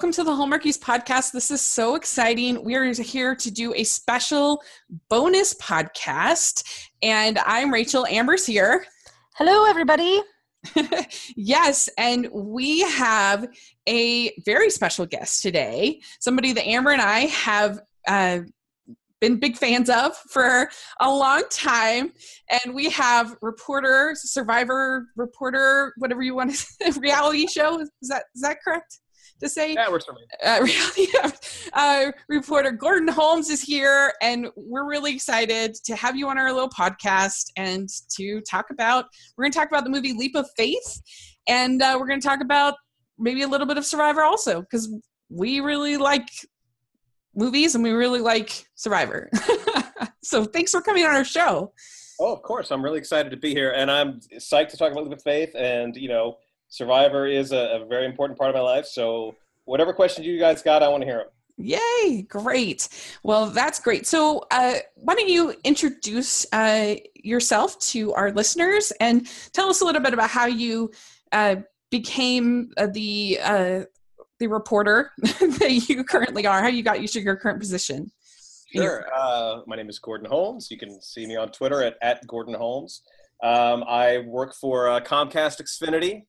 welcome to the Hallmarkies podcast. This is so exciting. We are here to do a special bonus podcast, and I'm Rachel Amber's here. Hello, everybody. yes, and we have a very special guest today, somebody that Amber and I have uh, been big fans of for a long time. And we have reporter, survivor reporter, whatever you want to say, reality show. Is that is that correct? To say. Yeah, we're uh, reality uh, reporter Gordon Holmes is here, and we're really excited to have you on our little podcast and to talk about. We're going to talk about the movie Leap of Faith, and uh, we're going to talk about maybe a little bit of Survivor also because we really like movies and we really like Survivor. so thanks for coming on our show. Oh, of course. I'm really excited to be here, and I'm psyched to talk about Leap of Faith. And you know, Survivor is a, a very important part of my life. So whatever questions you guys got, I want to hear them. Yay, great. Well, that's great. So, uh, why don't you introduce uh, yourself to our listeners and tell us a little bit about how you uh, became uh, the uh, the reporter that you currently are, how you got used to your current position? Sure. Uh, my name is Gordon Holmes. You can see me on Twitter at, at Gordon Holmes. Um, I work for Comcast Xfinity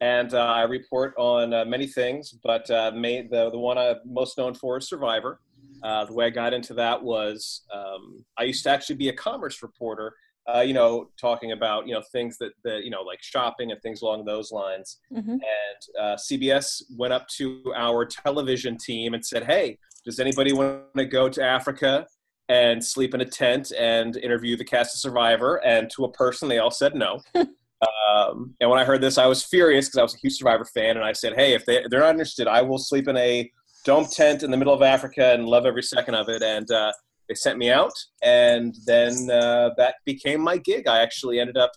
and uh, I report on uh, many things, but uh, the the one I'm most known for is Survivor. Uh, the way I got into that was um, I used to actually be a commerce reporter. Uh, you know, talking about you know things that that you know like shopping and things along those lines. Mm-hmm. And uh, CBS went up to our television team and said, "Hey, does anybody want to go to Africa and sleep in a tent and interview the cast of Survivor?" And to a person, they all said no. Um, and when I heard this, I was furious because I was a huge Survivor fan, and I said, "Hey, if they, they're not interested, I will sleep in a dome tent in the middle of Africa and love every second of it." And uh, they sent me out, and then uh, that became my gig. I actually ended up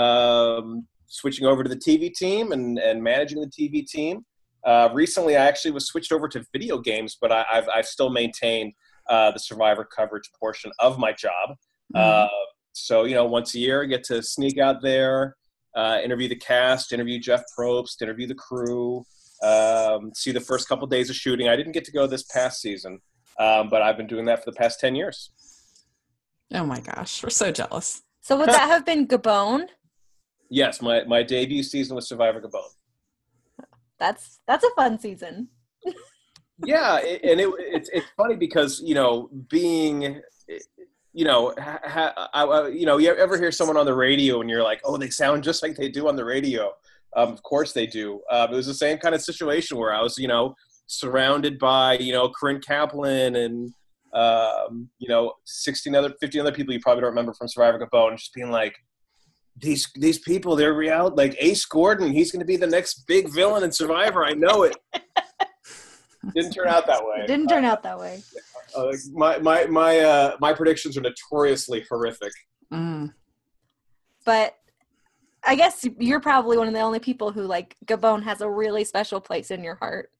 um, switching over to the TV team and, and managing the TV team. Uh, recently, I actually was switched over to video games, but I, have I've still maintained uh, the Survivor coverage portion of my job. Mm-hmm. Uh, so you know, once a year, I get to sneak out there, uh, interview the cast, interview Jeff Probst, interview the crew, um, see the first couple days of shooting. I didn't get to go this past season, um, but I've been doing that for the past 10 years. Oh my gosh, we're so jealous. So would that have been Gabon? Yes, my, my debut season was Survivor Gabon. That's that's a fun season. yeah, it, and it, it's it's funny because you know being you know, ha, ha, you know, you ever hear someone on the radio and you're like, oh, they sound just like they do on the radio. Um, of course they do. Um, it was the same kind of situation where I was, you know, surrounded by, you know, Corinne Kaplan and, um, you know, 16 other, 50 other people you probably don't remember from Survivor Gabon, just being like, these these people, they're real. Like Ace Gordon, he's going to be the next big villain in Survivor. I know it. Didn't turn out that way. Didn't turn out that way. Uh, my my my uh, my predictions are notoriously horrific. Mm. But I guess you're probably one of the only people who like Gabon has a really special place in your heart.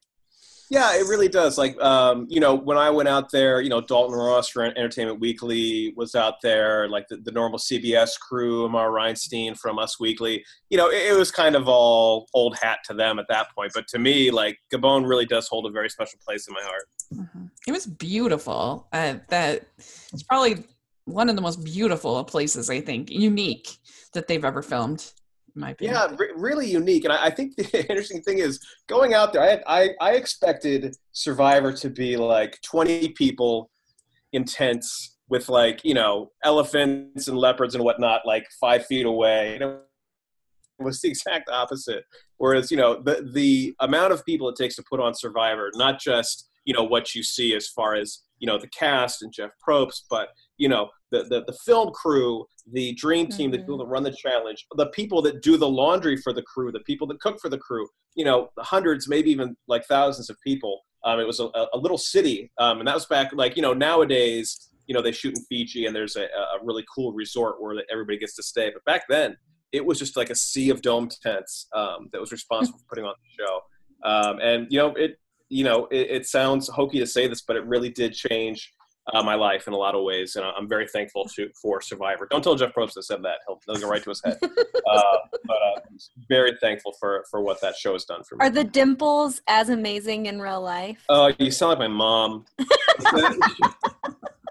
Yeah, it really does. Like, um, you know, when I went out there, you know, Dalton Ross for Entertainment Weekly was out there, like the, the normal CBS crew, Mara Reinstein from Us Weekly. You know, it, it, was kind of all old hat to them at that point. But to me, like, Gabon really does hold a very special place in my heart. Mm-hmm. It was beautiful. Uh, that it's probably one of the most beautiful places, I think, unique that they've ever filmed my opinion. Yeah, re- really unique. And I, I, think the interesting thing is going out there. I, I, I expected Survivor to be like 20 people in tents with like you know elephants and leopards and whatnot, like five feet away. Know, it was the exact opposite. Whereas you know the the amount of people it takes to put on Survivor, not just you know what you see as far as you know the cast and Jeff Probst, but you know the, the, the film crew, the dream team, mm-hmm. the people that run the challenge, the people that do the laundry for the crew, the people that cook for the crew, you know, hundreds, maybe even like thousands of people. Um, it was a, a little city. Um, and that was back like, you know, nowadays, you know, they shoot in Fiji and there's a, a really cool resort where everybody gets to stay. But back then, it was just like a sea of dome tents um, that was responsible for putting on the show. Um, and, you know, it, you know, it, it sounds hokey to say this, but it really did change uh, my life in a lot of ways, and I'm very thankful to, for Survivor. Don't tell Jeff Probst I said that; he'll, he'll go right to his head. uh, but uh, very thankful for for what that show has done for me. Are the dimples as amazing in real life? Oh, you sound like my mom.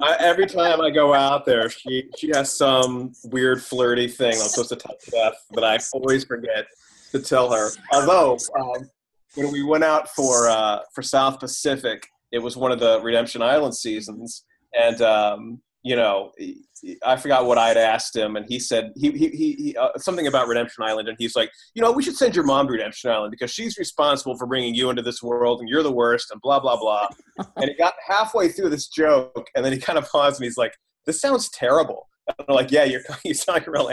I, every time I go out there, she she has some weird flirty thing I'm supposed to tell Jeff, but I always forget to tell her. Although um, when we went out for uh, for South Pacific, it was one of the Redemption Island seasons, and um, you know, I forgot what I'd asked him, and he said he he, he uh, something about Redemption Island, and he's like, you know, we should send your mom to Redemption Island because she's responsible for bringing you into this world, and you're the worst, and blah blah blah. and he got halfway through this joke, and then he kind of paused, and he's like, "This sounds terrible." And I'm like, "Yeah, you're you sound like a real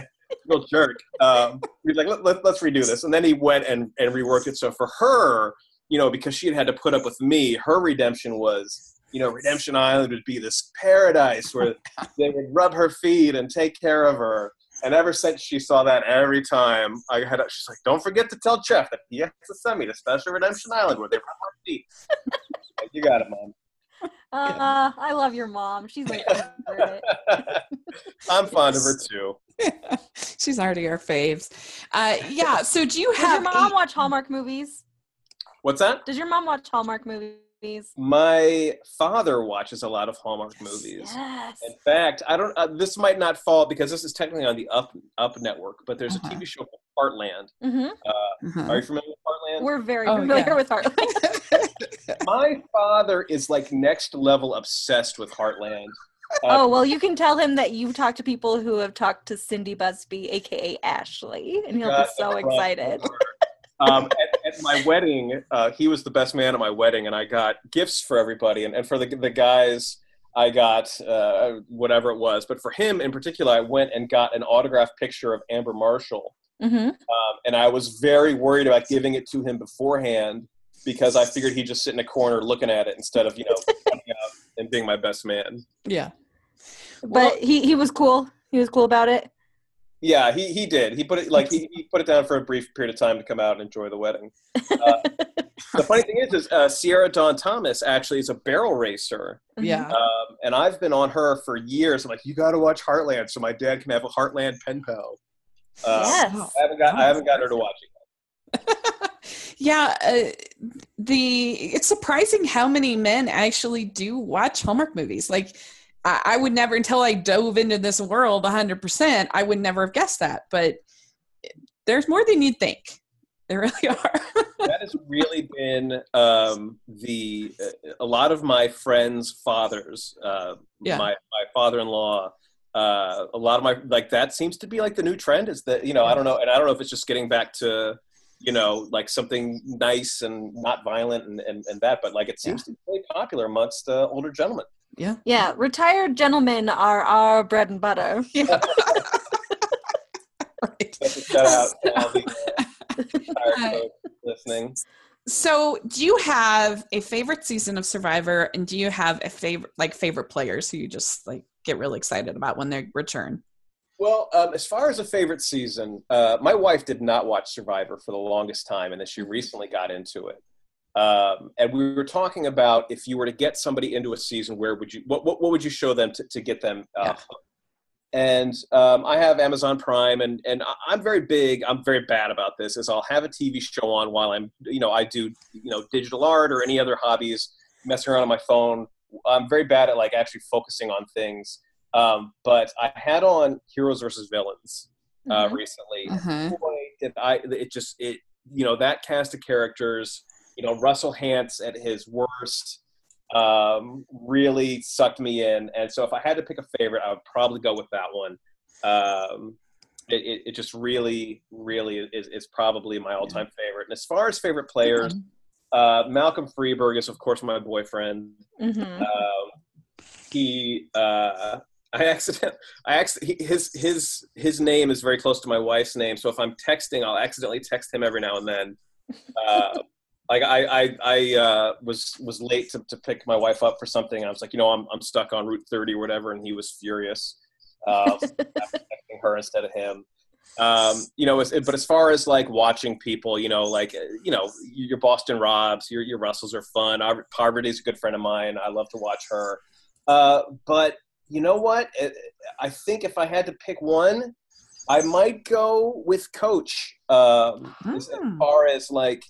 real jerk." Um, he's like, let, let, "Let's redo this," and then he went and and reworked it. So for her, you know, because she had had to put up with me, her redemption was you know, Redemption Island would be this paradise where they would rub her feet and take care of her. And ever since she saw that, every time I had, she's like, "Don't forget to tell Jeff that he has to send me to Special Redemption Island where they rub her feet." like, you got it, mom. Uh, I love your mom. She's my favorite. I'm fond of her too. She's already our faves. Uh, yeah. So, do you have? Does have your mom a- watch Hallmark movies? What's that? Does your mom watch Hallmark movies? My father watches a lot of Hallmark movies. Yes. In fact, I don't. Uh, this might not fall because this is technically on the Up Up network, but there's Uh-huh. a TV show called Heartland. Mm-hmm. Uh-huh. Are you familiar with Heartland? We're very Oh, familiar yeah. with Heartland. My father is like next level obsessed with Heartland. Uh, oh well, you can tell him that you've talked to people who have talked to Cindy Busby, aka Ashley, and he'll be so excited. um, at, at my wedding, uh, he was the best man at my wedding, and I got gifts for everybody. And, and for the, the guys, I got uh, whatever it was. But for him in particular, I went and got an autographed picture of Amber Marshall. hmm Um, and I was very worried about giving it to him beforehand because I figured he'd just sit in a corner looking at it instead of, you know, coming out and being my best man. yeah. But he he was cool. He was cool about it. Yeah, he, he did. He put it like he, he put it down for a brief period of time to come out and enjoy the wedding. Uh, the funny thing is, is uh, Sierra Dawn Thomas actually is a barrel racer, Yeah. um, and I've been on her for years. I'm like, you got to watch Heartland, so my dad can have a Heartland pen pal. Uh, yes. I haven't got I haven't got her to watch it. yeah. Uh, the it's surprising how many men actually do watch Hallmark movies. Like, I, I would never until I dove into this world 100. percent I would never have guessed that. But there's more than you'd think. There really are. that has really been um, the uh, a lot of my friends' fathers. Uh, Yeah. My my father-in-law. Uh, a lot of my like that seems to be like the new trend. Is that you know I don't know, and I don't know if it's just getting back to you know like something nice and not violent and and, and that, but like it seems to be really popular amongst uh, older gentlemen. Yeah. Yeah, retired gentlemen are our bread and butter. Yeah. right. So shout out to all the retired folks listening. So, do you have a favorite season of Survivor, and do you have a favorite, like favorite players who you just like get really excited about when they return? Well, um, as far as a favorite season, uh, my wife did not watch Survivor for the longest time, and then she recently got into it. Um, and we were talking about if you were to get somebody into a season, where would you what what, what would you show them to, to get them? Uh, Yeah. And um, I have Amazon Prime, and and I'm very big. I'm very bad about this. Is I'll have a TV show on while I'm you know I do you know digital art or any other hobbies, messing around on my phone. I'm very bad at like actually focusing on things. Um, but I had on Heroes versus Villains uh, Mhm. recently. Uh-huh. Boy, I! It just it you know that cast of characters. You know Russell Hantz at his worst um, really sucked me in, and so if I had to pick a favorite, I would probably go with that one. Um, it, it, just really, really is, is probably my all-time favorite. And as far as favorite players, uh, Malcolm Freberg is of course my boyfriend. Mhm. Um, he, uh, I accident, I acc- he, his his his name is very close to my wife's name, so if I'm texting, I'll accidentally text him every now and then. Uh, like I I, I uh, was was late to, to pick my wife up for something. I was like, you know, I'm I'm stuck on Route 30 or whatever, and he was furious. Uh, texting her instead of him. Um, you know, but as far as like watching people, you know, like you know, your Boston Robs, your your Russells are fun. Parvati's a good friend of mine. I love to watch her. Uh, but you know what? I think if I had to pick one, I might go with Coach. Um, as, as Hmm. far as like,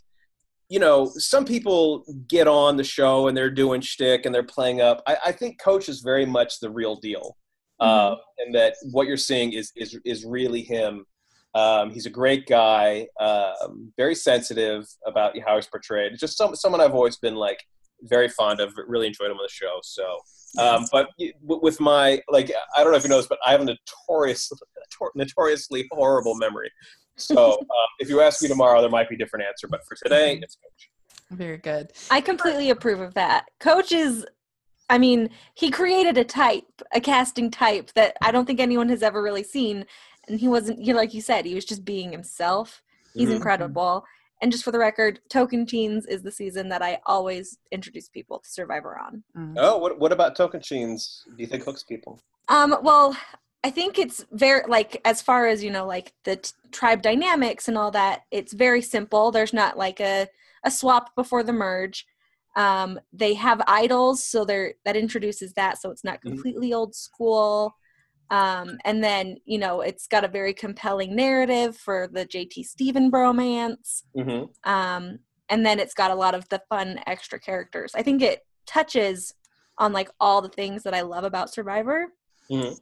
you know, some people get on the show and they're doing shtick and they're playing up. I, I think Coach is very much the real deal, um, and that what you're seeing is is is really him. Um, he's a great guy, um, very sensitive about how he's portrayed. It's just some, someone I've always been like very fond of. Really enjoyed him on the show. So, um, but with my like, I don't know if you noticed, but I have a notorious, notoriously horrible memory. So, uh, if you ask me tomorrow, there might be a different answer. But for today, it's Coach. Very good. I completely approve of that. Coach is, I mean, he created a type, a casting type that I don't think anyone has ever really seen. And he wasn't, you know, like you said, he was just being himself. He's Mhm. incredible. And just for the record, Tocantins is the season that I always introduce people to Survivor on. Mm. Oh, what what about Tocantins? Do you think hooks people? Um, well, I think it's very like as far as you know, like the t- tribe dynamics and all that. It's very simple. There's not like a a swap before the merge. Um, they have idols, so they're that introduces that, so it's not Mhm. completely old school. Um, and then you know it's got a very compelling narrative for the JT Stephen bromance. Mm-hmm. Um, and then it's got a lot of the fun extra characters. I think it touches on like all the things that I love about Survivor Mhm.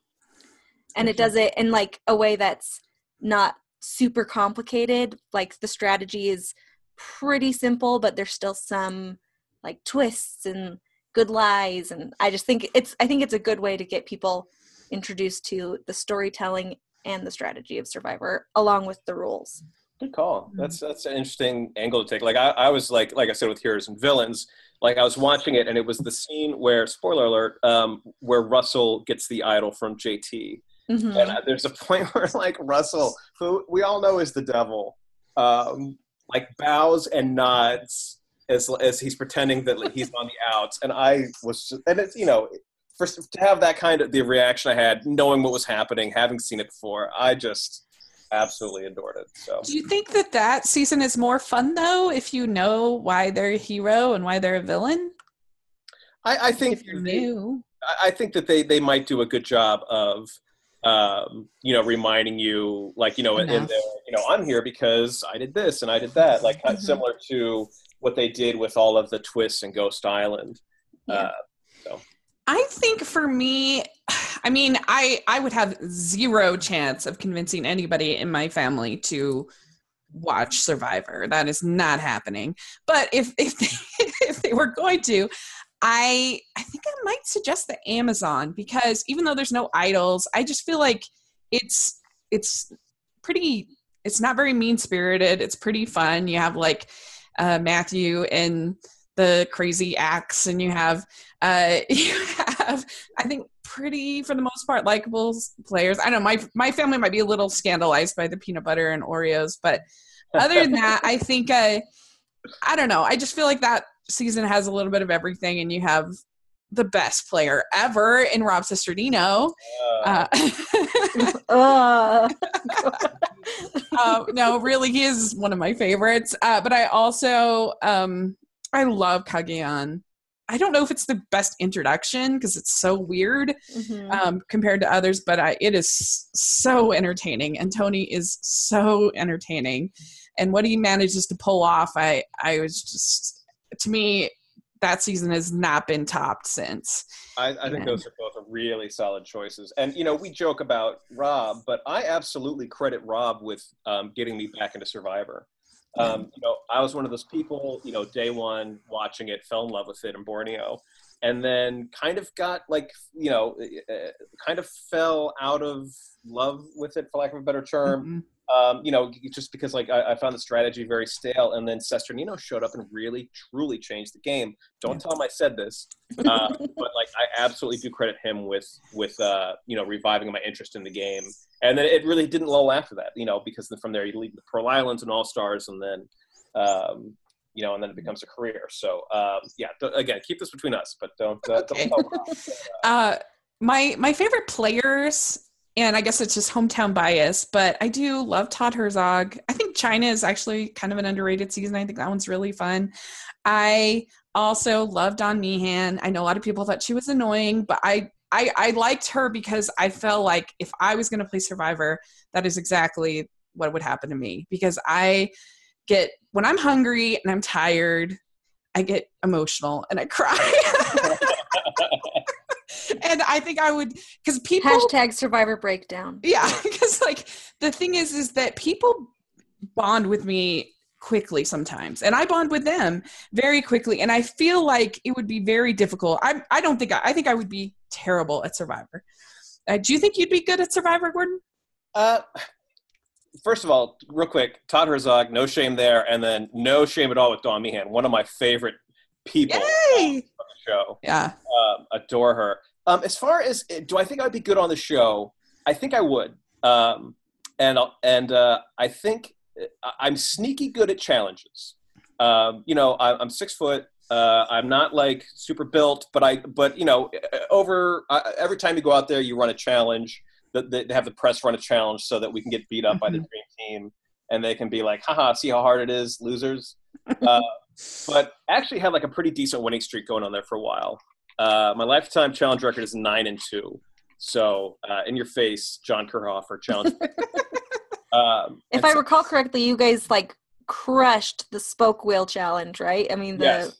And it does it in like a way that's not super complicated like the strategy is pretty simple but there's still some like twists and good lies and i just think it's i think it's a good way to get people introduced to the storytelling and the strategy of survivor along with the rules Good call. Mhm. That's that's an interesting angle to take. Like I, I was like like I said with Heroes and Villains, like I was watching it and it was the scene where spoiler alert, um, where Russell gets the idol from JT. Mhm. And uh, there's a point where like Russell, who we all know is the devil, um, like bows and nods as as he's pretending that like, he's on the outs. And I was just, and it's you know for to have that kind of the reaction I had, knowing what was happening, having seen it before, I just absolutely adored it. So Do you think that that season is more fun though, if you know why they're a hero and why they're a villain? I, I think If you're new, I- I think that they they might do a good job of um, you know reminding you like you know in, in their you know I'm here because I did this and I did that like kind of Mhm. similar to what they did with all of the twists in Ghost Island. Yeah. Uh, I think for me, I mean, I I would have zero chance of convincing anybody in my family to watch Survivor. That is not happening. But if if they, if they were going to, I I think I might suggest the Amazon because even though there's no idols, I just feel like it's it's pretty it's not very mean spirited. It's pretty fun. You have like uh, Matthew and the crazy axe, and you have uh, you have I think pretty for the most part likable players. I know my my family might be a little scandalized by the peanut butter and Oreos, but other than that, I think uh, I don't know. I just feel like that season has a little bit of everything, and you have the best player ever in Rob Cesternino. uh, Uh, Ugh. uh, no, really, he is one of my favorites. Uh, but I also um, I love Cagayan. I don't know if it's the best introduction because it's so weird Mhm. um, compared to others, but I, it is so entertaining, and Tony is so entertaining, and what he manages to pull off, I I was just to me that season has not been topped since. I, I think those are both really solid choices. And you know, we joke about Rob, but I absolutely credit Rob with um, getting me back into Survivor. Um, you know, I was one of those people. You know, day one watching it, fell in love with it in Borneo, and then kind of got like, you know, uh, kind of fell out of love with it, for lack of a better term. Um, you know, just because like I, I found the strategy very stale, and then Cesternino showed up and really, truly changed the game. Don't tell him I said this, uh, but like I absolutely do credit him with with uh, you know reviving my interest in the game, and then it really didn't lull after that, you know, because then from there you lead the Pearl Islands and All Stars, and then. Um, you know, and then it becomes a career. So, um, yeah. don't- again, keep this between us, but don't. Uh, Okay. don't tell Uh, my my favorite players and I guess it's just hometown bias, but I do love Todd Herzog. I think China is actually kind of an underrated season. I think that one's really fun. I also love Dawn Meehan. I know a lot of people thought she was annoying, but I I, I liked her because I felt like if I was going to play Survivor, that is exactly what would happen to me because I get when I'm hungry and I'm tired, I get emotional and I cry. and I think I would because people hashtag survivor breakdown. Yeah, because like the thing is, is that people bond with me quickly sometimes and i bond with them very quickly and i feel like it would be very difficult. I, I don't think I, I think i would be terrible at survivor. Uh, do you think you'd be good at survivor gordon? Uh first of all real quick todd herzog no shame there and then no shame at all with dawn meehan one of my favorite people Yay! on the show. Yeah. Um, adore her um, as far as do I think I'd be good on the show? I think I would, um, and and uh, I think uh, I'm sneaky good at challenges. Um, you know, I, am six foot. Uh, I'm not like super built, but I but you know, uh, over uh, every time you go out there, you run a challenge. That they have the press run a challenge so that we can get beat up by the mm-hmm. dream team, and they can be like, "Haha, see how hard it is, losers." Uh, but actually had like a pretty decent winning streak going on there for a while. Uh, my lifetime challenge record is nine and two. So uh, in your face, John Kerhoff or challenge. um, if I so, recall correctly, you guys like crushed the spoke wheel challenge, right? I mean the yes.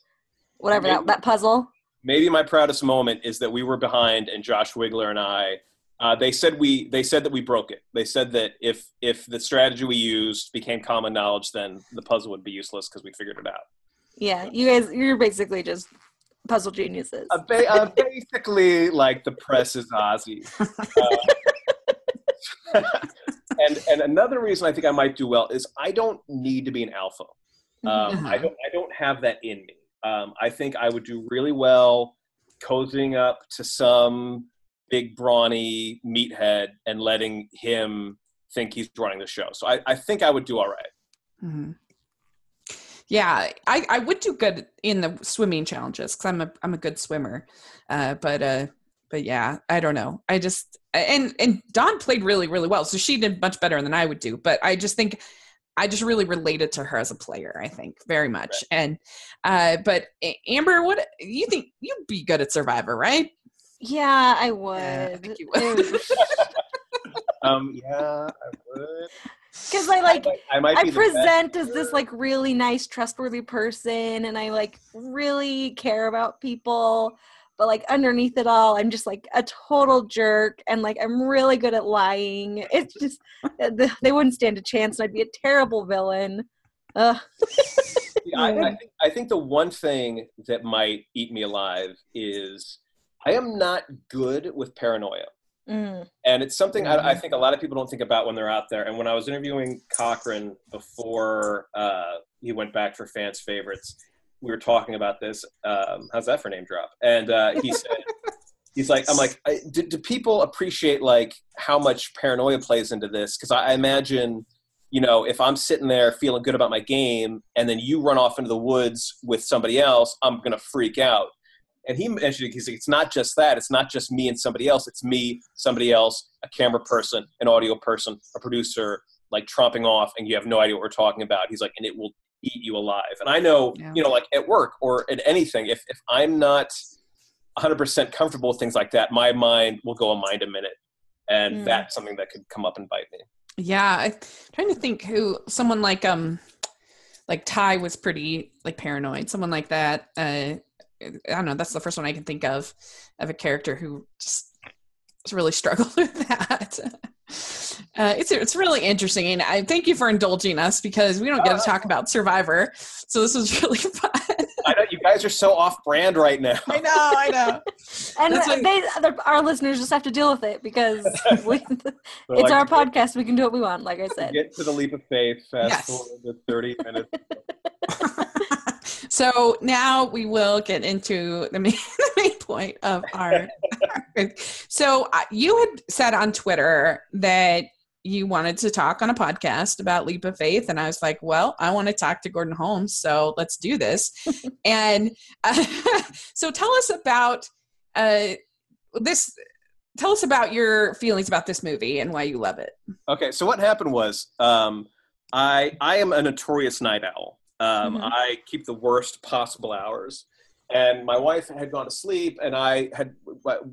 whatever maybe, that, that puzzle. Maybe my proudest moment is that we were behind, and Josh Wigler and I. Uh, they said we they said that we broke it. They said that if if the strategy we used became common knowledge, then the puzzle would be useless because we figured it out. Yeah, you guys, you're basically just puzzle geniuses. Uh, ba- uh, basically, like the press is Ozzy. Uh, and and another reason I think I might do well is I don't need to be an alpha. Um, mm-hmm. I don't I don't have that in me. Um, I think I would do really well cozying up to some big brawny meathead and letting him think he's running the show. So I, I think I would do all right. mm-hmm yeah i i would do good in the swimming challenges because i'm a i'm a good swimmer. Uh but uh but yeah i don't know. I just and and dawn played really really well so she did much better than i would do but i just think i just really related to her as a player i think very much. Right. and uh but amber what you think you'd be good at survivor right? Yeah i would, yeah, I think you would. um yeah i would because I like I, might, I, I present as this like really nice, trustworthy person, and I like really care about people. But like underneath it all, I'm just like a total jerk, and like I'm really good at lying. It's just uh, they wouldn't stand a chance, and I'd be a terrible villain. I, I, think, I think the one thing that might eat me alive is I am not good with paranoia. Mm. And it's something I, I, mm-hmm. think a lot of people don't think about when they're out there. And when I was interviewing Cochran before uh, he went back for fans' favorites, we were talking about this. Um, how's that for name drop? And uh, he said, he's like, I'm like, do, do, people appreciate like how much paranoia plays into this? Because I, I imagine, you know, if I'm sitting there feeling good about my game, and then you run off into the woods with somebody else, I'm gonna freak out and he mentioned he's like, it's not just that. It's not just me and somebody else. It's me, somebody else, a camera person, an audio person, a producer, like tromping off, and you have no idea what we're talking about. He's like, and it will eat you alive. And I know, yeah. you know, like at work or at anything, if if I'm not 100% comfortable with things like that, my mind will go a mind a minute, and mm. that's something that could come up and bite me. Yeah, I'm trying to think who someone like um like Ty was pretty like paranoid. Someone like that. Uh, I don't know. That's the first one I can think of of a character who just really struggled with that. Uh, it's it's really interesting, and I thank you for indulging us because we don't get to talk about Survivor, so this was really fun. I know you guys are so off brand right now. I know, I know. and they, our listeners just have to deal with it because we, it's like, our podcast. We can do what we want, like I said. Get to the leap of faith. Fast yes. forward to thirty minutes. So now we will get into the main, the main point of our. so you had said on Twitter that you wanted to talk on a podcast about leap of faith and i was like well i want to talk to gordon holmes so let's do this and uh, so tell us about uh, this tell us about your feelings about this movie and why you love it. Okay, so what happened was um, I I am a notorious night owl. Um, Mhm. I keep the worst possible hours. And my wife had gone to sleep, and I had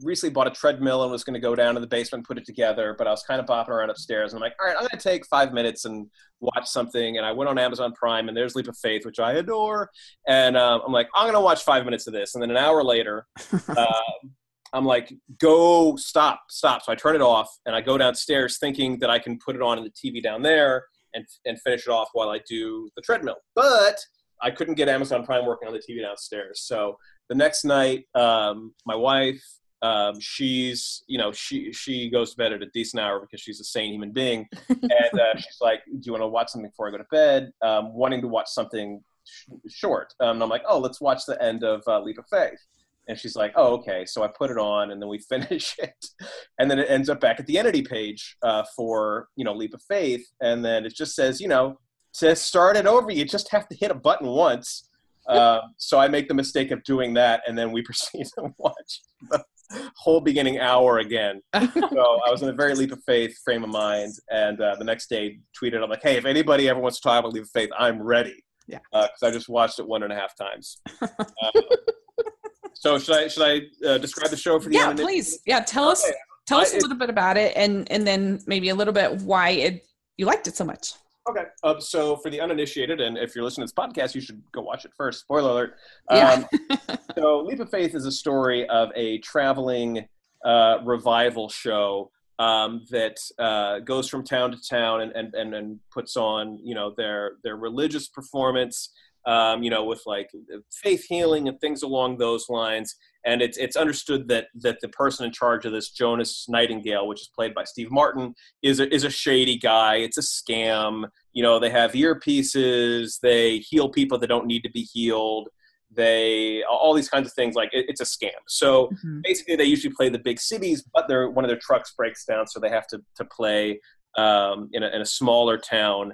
recently bought a treadmill and was going to go down to the basement and put it together. But I was kind of bopping around upstairs, and I'm like, all right, I'm going to take five minutes and watch something. And I went on Amazon Prime, and there's Leap of Faith, which I adore. And um, I'm like, I'm going to watch five minutes of this. And then an hour later, um, I'm like, go, stop, stop. So I turn it off, and I go downstairs thinking that I can put it on in the TV down there and, and finish it off while I do the treadmill. But I couldn't get Amazon Prime working on the TV downstairs. So the next night, um, my wife, um, she's, you know, she she goes to bed at a decent hour because she's a sane human being, and uh, she's like, "Do you want to watch something before I go to bed?" Um, wanting to watch something sh- short, um, and I'm like, "Oh, let's watch the end of uh, Leap of Faith." And she's like, "Oh, okay." So I put it on, and then we finish it, and then it ends up back at the entity page uh, for you know Leap of Faith, and then it just says, you know, to start it over, you just have to hit a button once. Uh, so I make the mistake of doing that, and then we proceed to watch the whole beginning hour again. so I was in a very leap of faith frame of mind, and uh, the next day tweeted, "I'm like, hey, if anybody ever wants to talk about leap of faith, I'm ready." Yeah. Because I just watched it one and a half times. Uh, so should I should I uh, describe the show for the Yeah, please. Yeah, tell us Okay. tell us I- a little bit about it and and then maybe a little bit why it you liked it so much. Okay. Um, so for the uninitiated, and if you're listening to this podcast, you should go watch it first. Spoiler alert. Yeah. Um, so Leap of Faith is a story of a traveling uh, revival show um, that uh, goes from town to town and, and, and, and puts on, you know, their, their religious performance, um, you know, with like faith healing and things along those lines. And it's, it's understood that, that the person in charge of this, Jonas Nightingale, which is played by Steve Martin, is a, is a shady guy. It's a scam. You know, they have earpieces. They heal people that don't need to be healed. They all these kinds of things. Like it, it's a scam. So Mhm. basically, they usually play the big cities, but their one of their trucks breaks down, so they have to to play um, in, a, in a smaller town.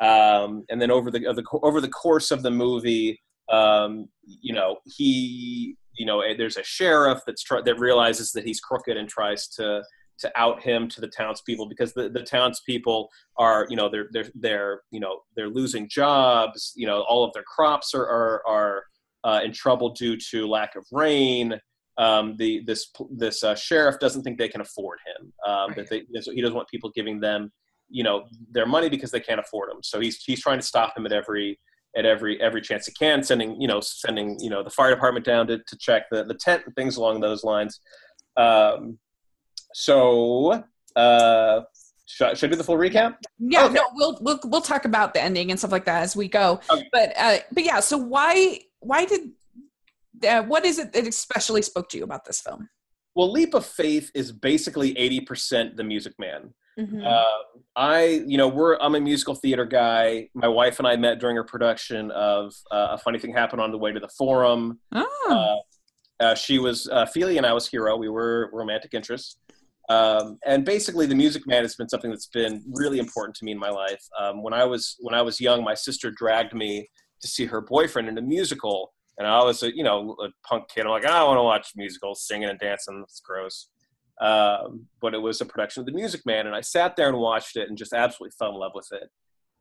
Um, and then over the, the over the course of the movie, um, you know, he you know, eh, there's a sheriff that's try- that realizes that he's crooked and tries to to out him to the townspeople because the, the townspeople are you know they're they're they're you know they're losing jobs you know all of their crops are are, are uh, in trouble due to lack of rain. Um, the this this uh, sheriff doesn't think they can afford him. Um, that they so he doesn't want people giving them you know their money because they can't afford him so he's he's trying to stop him at every at every every chance he can sending you know sending you know the fire department down to, to check the, the tent and things along those lines um, so uh, should, I, should I do the full recap Yeah, Okay. no, we'll we'll we'll talk about the ending and stuff like that as we go. Okay. But uh but yeah, so why why did uh, what is it that especially spoke to you about this film? well leap of faith is basically 80% the music man Mhm. Uh, I, you know, we're I'm a musical theater guy. My wife and I met during a production of uh, a funny thing happened on the way to the forum. Oh, Uh, uh, she was uh, Philia and I was Hero. We were romantic interests. Um, and basically, the Music Man has been something that's been really important to me in my life. Um, when I was when I was young, my sister dragged me to see her boyfriend in a musical, and I was a you know a punk kid. I'm like, I don't want to watch musicals, singing and dancing. It's gross. Um, but it was a production of The Music Man, and I sat there and watched it and just absolutely fell in love with it.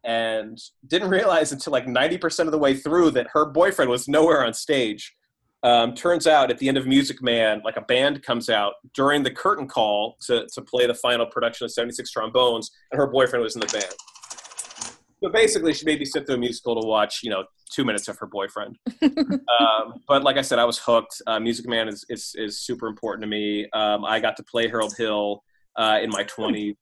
And didn't realize until like 90% of the way through that her boyfriend was nowhere on stage. Um, turns out at the end of Music Man, like a band comes out during the curtain call to, to play the final production of 76 Trombones, and her boyfriend was in the band. So basically, she made me sit through a musical to watch, you know, two minutes of her boyfriend. um, but like I said, I was hooked. Uh, Music Man is, is, is super important to me. Um, I got to play Harold Hill uh, in my 20s.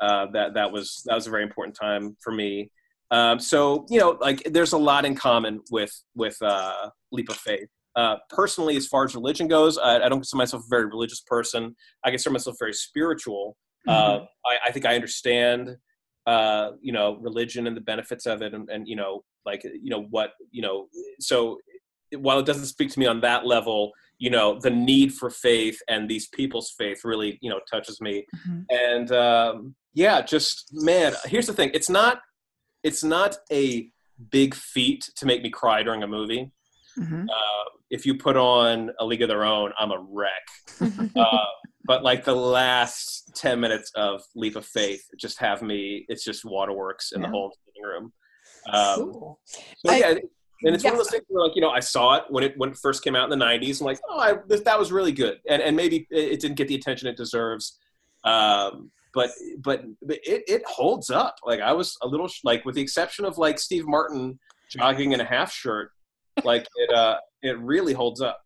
Uh, that that was that was a very important time for me. Um, so you know, like there's a lot in common with with uh, Leap of Faith. Uh, personally, as far as religion goes, I, I don't consider myself a very religious person. I consider myself very spiritual. Uh, I, I think I understand, uh, you know, religion and the benefits of it, and, and you know, like you know what you know. So while it doesn't speak to me on that level, you know, the need for faith and these people's faith really you know touches me. Mhm. And um, yeah, just man, here's the thing: it's not it's not a big feat to make me cry during a movie. Mhm. Uh, if you put on A League of Their Own, I'm a wreck. uh, but like the last 10 minutes of leap of faith just have me it's just waterworks in Yeah. the whole living room. Um Cool. so I- yeah and it's one of those things where like you know i saw it when it when it first came out in the 90s i'm like oh I, this, that was really good. And and maybe it, didn't get the attention it deserves. Um but but it, it holds up. Like i was a little sh- like with the exception of like steve martin jogging in a half shirt like it uh it really holds up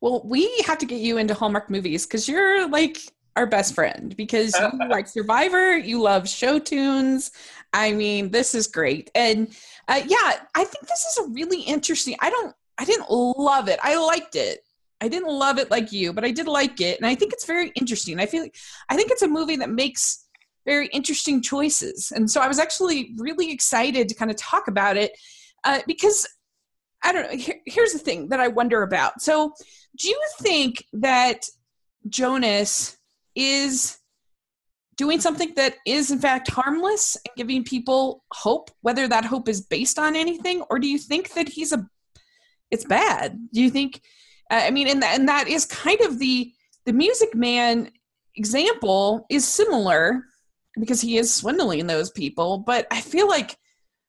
Well, we have to get you into Hallmark movies because you're like our best friend because you like Survivor, you love show tunes. I mean, this is great. And uh, yeah, I think this is a really interesting. I don't, I didn't love it. I liked it. I didn't love it like you, but I did like it. And I think it's very interesting. I feel like, I think it's a movie that makes very interesting choices. And so I was actually really excited to kind of talk about it uh, because I don't know. Here, here's the thing that I wonder about. So, do you think that Jonas is doing something that is in fact harmless and giving people hope, whether that hope is based on anything, or do you think that he's a it's bad? Do you think? Uh, I mean, and that, and that is kind of the the Music Man example is similar because he is swindling those people, but I feel like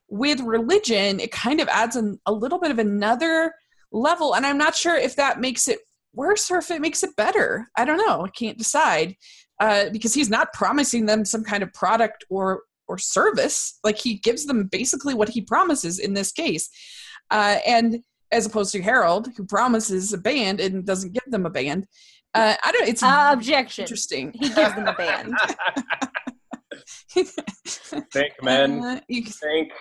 with religion, it kind of adds an, a little bit of another level. And I'm not sure if that makes it worse or if it makes it better. I don't know. I can't decide uh, because he's not promising them some kind of product or or service. Like he gives them basically what he promises in this case, uh, and as opposed to Harold, who promises a band and doesn't give them a band. Uh, I don't. It's Uh, objection. interesting. He gives them a band. think men Uh, you- think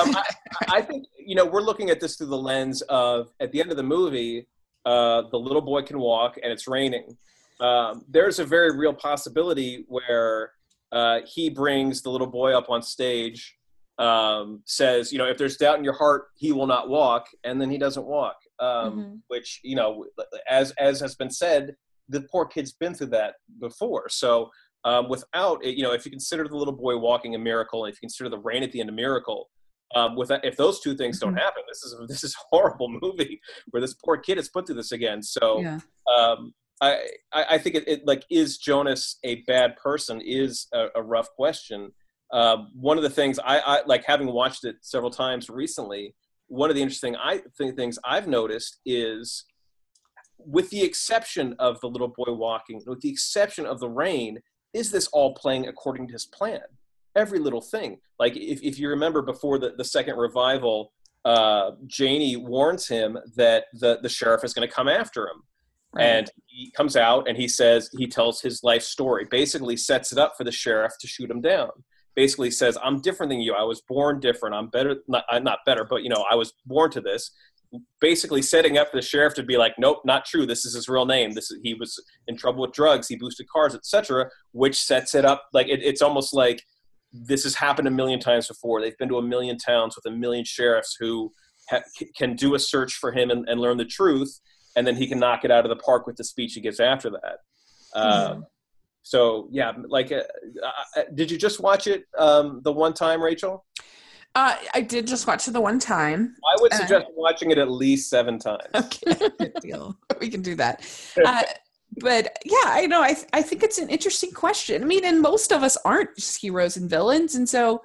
um, I, I think you know we're looking at this through the lens of at the end of the movie uh, the little boy can walk and it's raining. Um, there's a very real possibility where uh, he brings the little boy up on stage um, says you know if there's doubt in your heart he will not walk and then he doesn't walk. Um, Mhm. which you know as as has been said the poor kid's been through that before. So um, without it, you know if you consider the little boy walking a miracle and if you consider the rain at the end a miracle um, with if those two things don't Mhm. happen this is this is a horrible movie where this poor kid is put through this again so yeah. um, I, I I think it, it like is Jonas a bad person is a, a rough question. Um, one of the things I, I like having watched it several times recently. One of the interesting I think things I've noticed is, with the exception of the little boy walking, with the exception of the rain, is this all playing according to his plan? Every little thing. Like if, if you remember before the, the second revival, uh, Janie warns him that the, the sheriff is going to come after him. And he comes out and he says he tells his life story basically sets it up for the sheriff to shoot him down. Basically says i'm different than you. I was born different. I'm better not, I'm not better but you know i was born to this. Basically setting up the sheriff to be like nope not true. This is his real name. This is he was in trouble with drugs. He boosted cars etc which sets it up like it, it's almost like this has happened a million times before they've been to a million towns with a million sheriffs who ha- can do a search for him and, and learn the truth and then he can knock it out of the park with the speech he gives after that. Um, so yeah, like, uh, uh, did you just watch it um, the one time, Rachel? Uh, I did just watch it the one time. I would Uh, suggest watching it at least seven times. Okay, good deal. We can do that. But yeah, I know. I th- I think it's an interesting question. I mean, and most of us aren't just heroes and villains, and so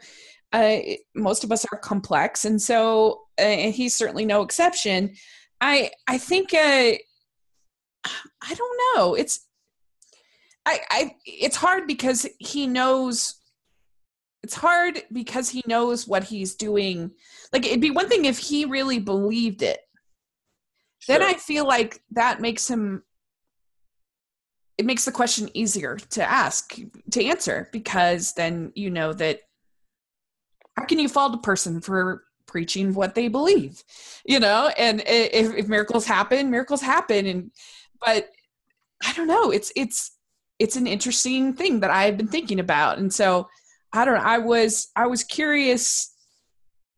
uh, most of us are complex, and so uh, and he's certainly no exception. I I think uh, I don't know. It's I I it's hard because he knows. It's hard because he knows what he's doing. Like it'd be one thing if he really believed it then I feel like that makes him it makes the question easier to ask to answer because then you know that how can you fault a person for preaching what they believe? You know and if, if miracles happen miracles happen. And but i don't know it's it's it's an interesting thing that i've been thinking about. And so i don't know i was i was curious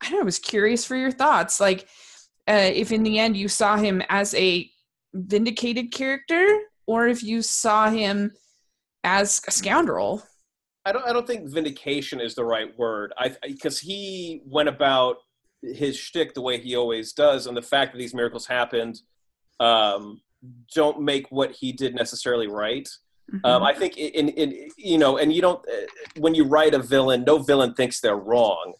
i don't know i was curious for your thoughts. Like uh, if in the end you saw him as a vindicated character or if you saw him as a scoundrel. I don't. I don't think vindication is the right word. I because he went about his shtick the way he always does, and the fact that these miracles happened um, don't make what he did necessarily right. Mm-hmm. Um, I think in, in you know, and you don't uh, when you write a villain, no villain thinks they're wrong.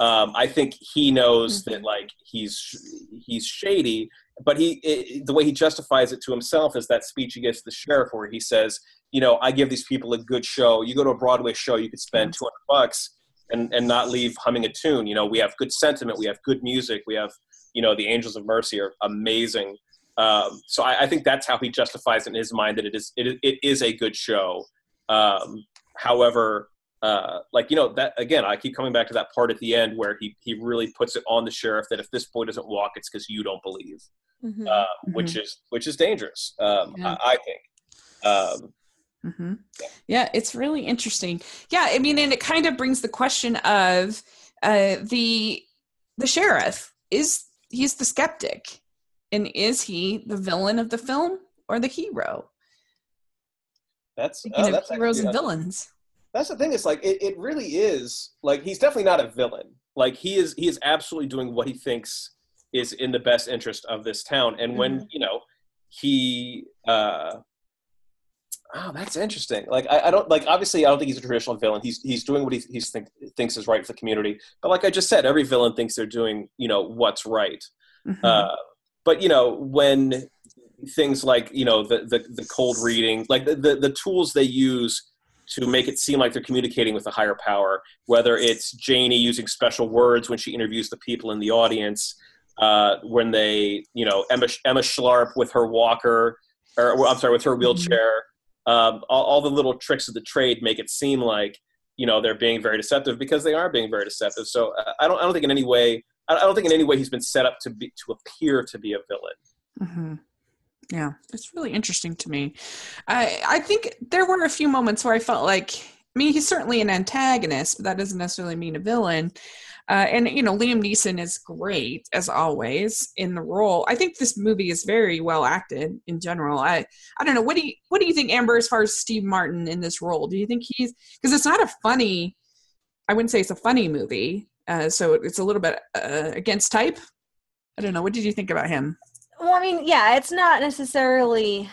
Um, I think he knows mm-hmm. that like he's he's shady, but he it, the way he justifies it to himself is that speech he gives to the sheriff where he says, you know, I give these people a good show. You go to a Broadway show, you could spend two hundred bucks and and not leave humming a tune. You know, we have good sentiment, we have good music, we have you know the Angels of Mercy are amazing. Um, so I, I, think that's how he justifies it in his mind that it is it, it is a good show. Um, however, uh, like you know that again, I keep coming back to that part at the end where he he really puts it on the sheriff that if this boy doesn't walk, it's because you don't believe, mm-hmm. Uh, mm-hmm. which is which is dangerous. Um, yeah. I, I, think. Um, mm-hmm. yeah. yeah, it's really interesting. Yeah, I mean, and it kind of brings the question of uh, the the sheriff is he's the skeptic and is he the villain of the film or the hero? That's, oh, that's heroes and villains. That's the thing. It's like it, it really is like he's definitely not a villain. Like he is he is absolutely doing what he thinks is in the best interest of this town. And when mm-hmm. you know he uh oh that's interesting like I, I, don't like obviously i don't think he's a traditional villain he's he's doing what he he's think, thinks is right for the community but like i just said every villain thinks they're doing you know what's right mm-hmm. uh, but you know when things like you know the the, the cold reading like the, the, the tools they use to make it seem like they're communicating with a higher power whether it's janie using special words when she interviews the people in the audience uh, when they you know emma emma schlarp with her walker or i'm sorry with her wheelchair um, all, all the little tricks of the trade make it seem like you know they're being very deceptive because they are being very deceptive so uh, i don't i don't think in any way I don't think in any way he's been set up to be to appear to be a villain. Mm-hmm. Yeah, it's really interesting to me. I I think there were a few moments where I felt like, I mean, he's certainly an antagonist, but that doesn't necessarily mean a villain. Uh, and you know, Liam Neeson is great as always in the role. I think this movie is very well acted in general. I I don't know what do you what do you think, Amber, as far as Steve Martin in this role? Do you think he's because it's not a funny. I wouldn't say it's a funny movie, uh, so it's a little bit uh, against type. I don't know. What did you think about him? Well, I mean, yeah, it's not necessarily.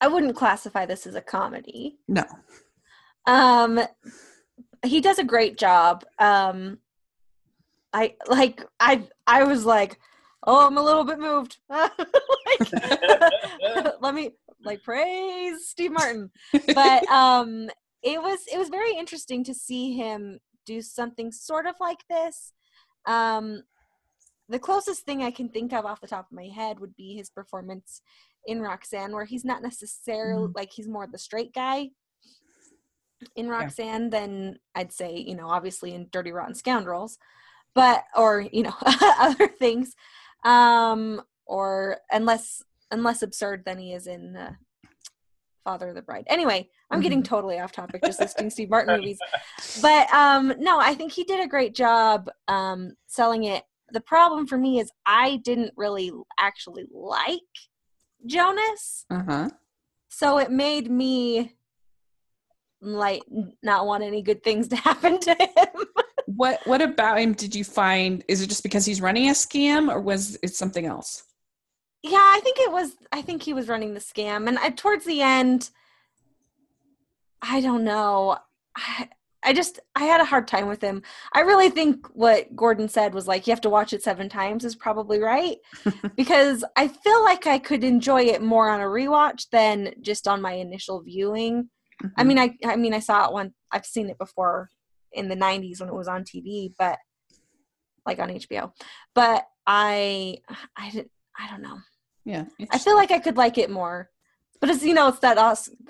I wouldn't classify this as a comedy. No. Um, he does a great job. Um, I like. I I was like, oh, I'm a little bit moved. like, let me like praise Steve Martin, but um, it was it was very interesting to see him do something sort of like this. Um, the closest thing I can think of off the top of my head would be his performance in Roxanne, where he's not necessarily mm-hmm. like he's more the straight guy in Roxanne yeah. than I'd say, you know, obviously in Dirty Rotten Scoundrels, but or you know other things, um, or unless unless absurd than he is in uh, Father of the Bride. Anyway, I'm getting mm-hmm. totally off topic just listing Steve Martin movies. But um no, I think he did a great job um selling it. The problem for me is I didn't really actually like Jonas. Uh-huh. So it made me like not want any good things to happen to him. what what about him did you find is it just because he's running a scam or was it something else? yeah i think it was i think he was running the scam and I, towards the end i don't know I, I just i had a hard time with him i really think what gordon said was like you have to watch it seven times is probably right because i feel like i could enjoy it more on a rewatch than just on my initial viewing mm-hmm. i mean i i mean i saw it one i've seen it before in the 90s when it was on tv but like on hbo but i i didn't I don't know. Yeah. I feel like I could like it more. But it's, you know, it's that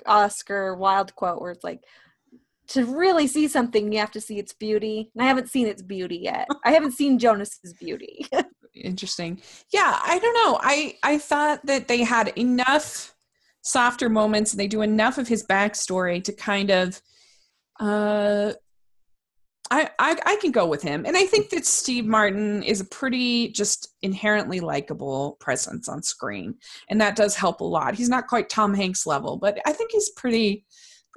Oscar Wilde quote where it's like, to really see something, you have to see its beauty. And I haven't seen its beauty yet. I haven't seen Jonas's beauty. Interesting. Yeah, I don't know. I I thought that they had enough softer moments and they do enough of his backstory to kind of uh I, I, I can go with him, and I think that Steve Martin is a pretty just inherently likable presence on screen, and that does help a lot. He's not quite Tom Hanks level, but I think he's pretty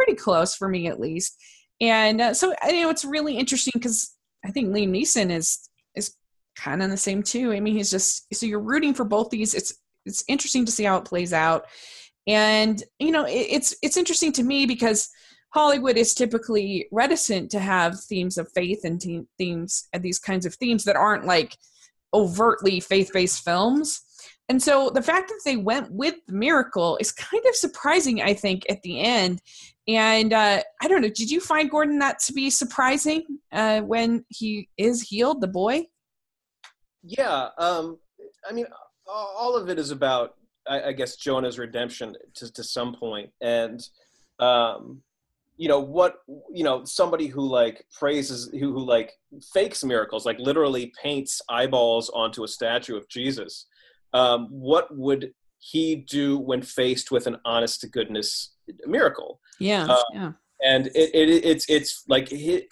pretty close for me at least. And uh, so you know, it's really interesting because I think Liam Neeson is is kind of the same too. I mean, he's just so you're rooting for both these. It's it's interesting to see how it plays out, and you know it, it's it's interesting to me because hollywood is typically reticent to have themes of faith and te- themes and these kinds of themes that aren't like overtly faith-based films and so the fact that they went with the miracle is kind of surprising i think at the end and uh, i don't know did you find gordon that to be surprising uh, when he is healed the boy yeah um i mean all of it is about I, I guess Jonah's redemption to to some point, and um, you know what you know somebody who like praises who who like fakes miracles, like literally paints eyeballs onto a statue of Jesus. Um, what would he do when faced with an honest to goodness miracle? Yeah, uh, yeah. And it, it it's it's like he,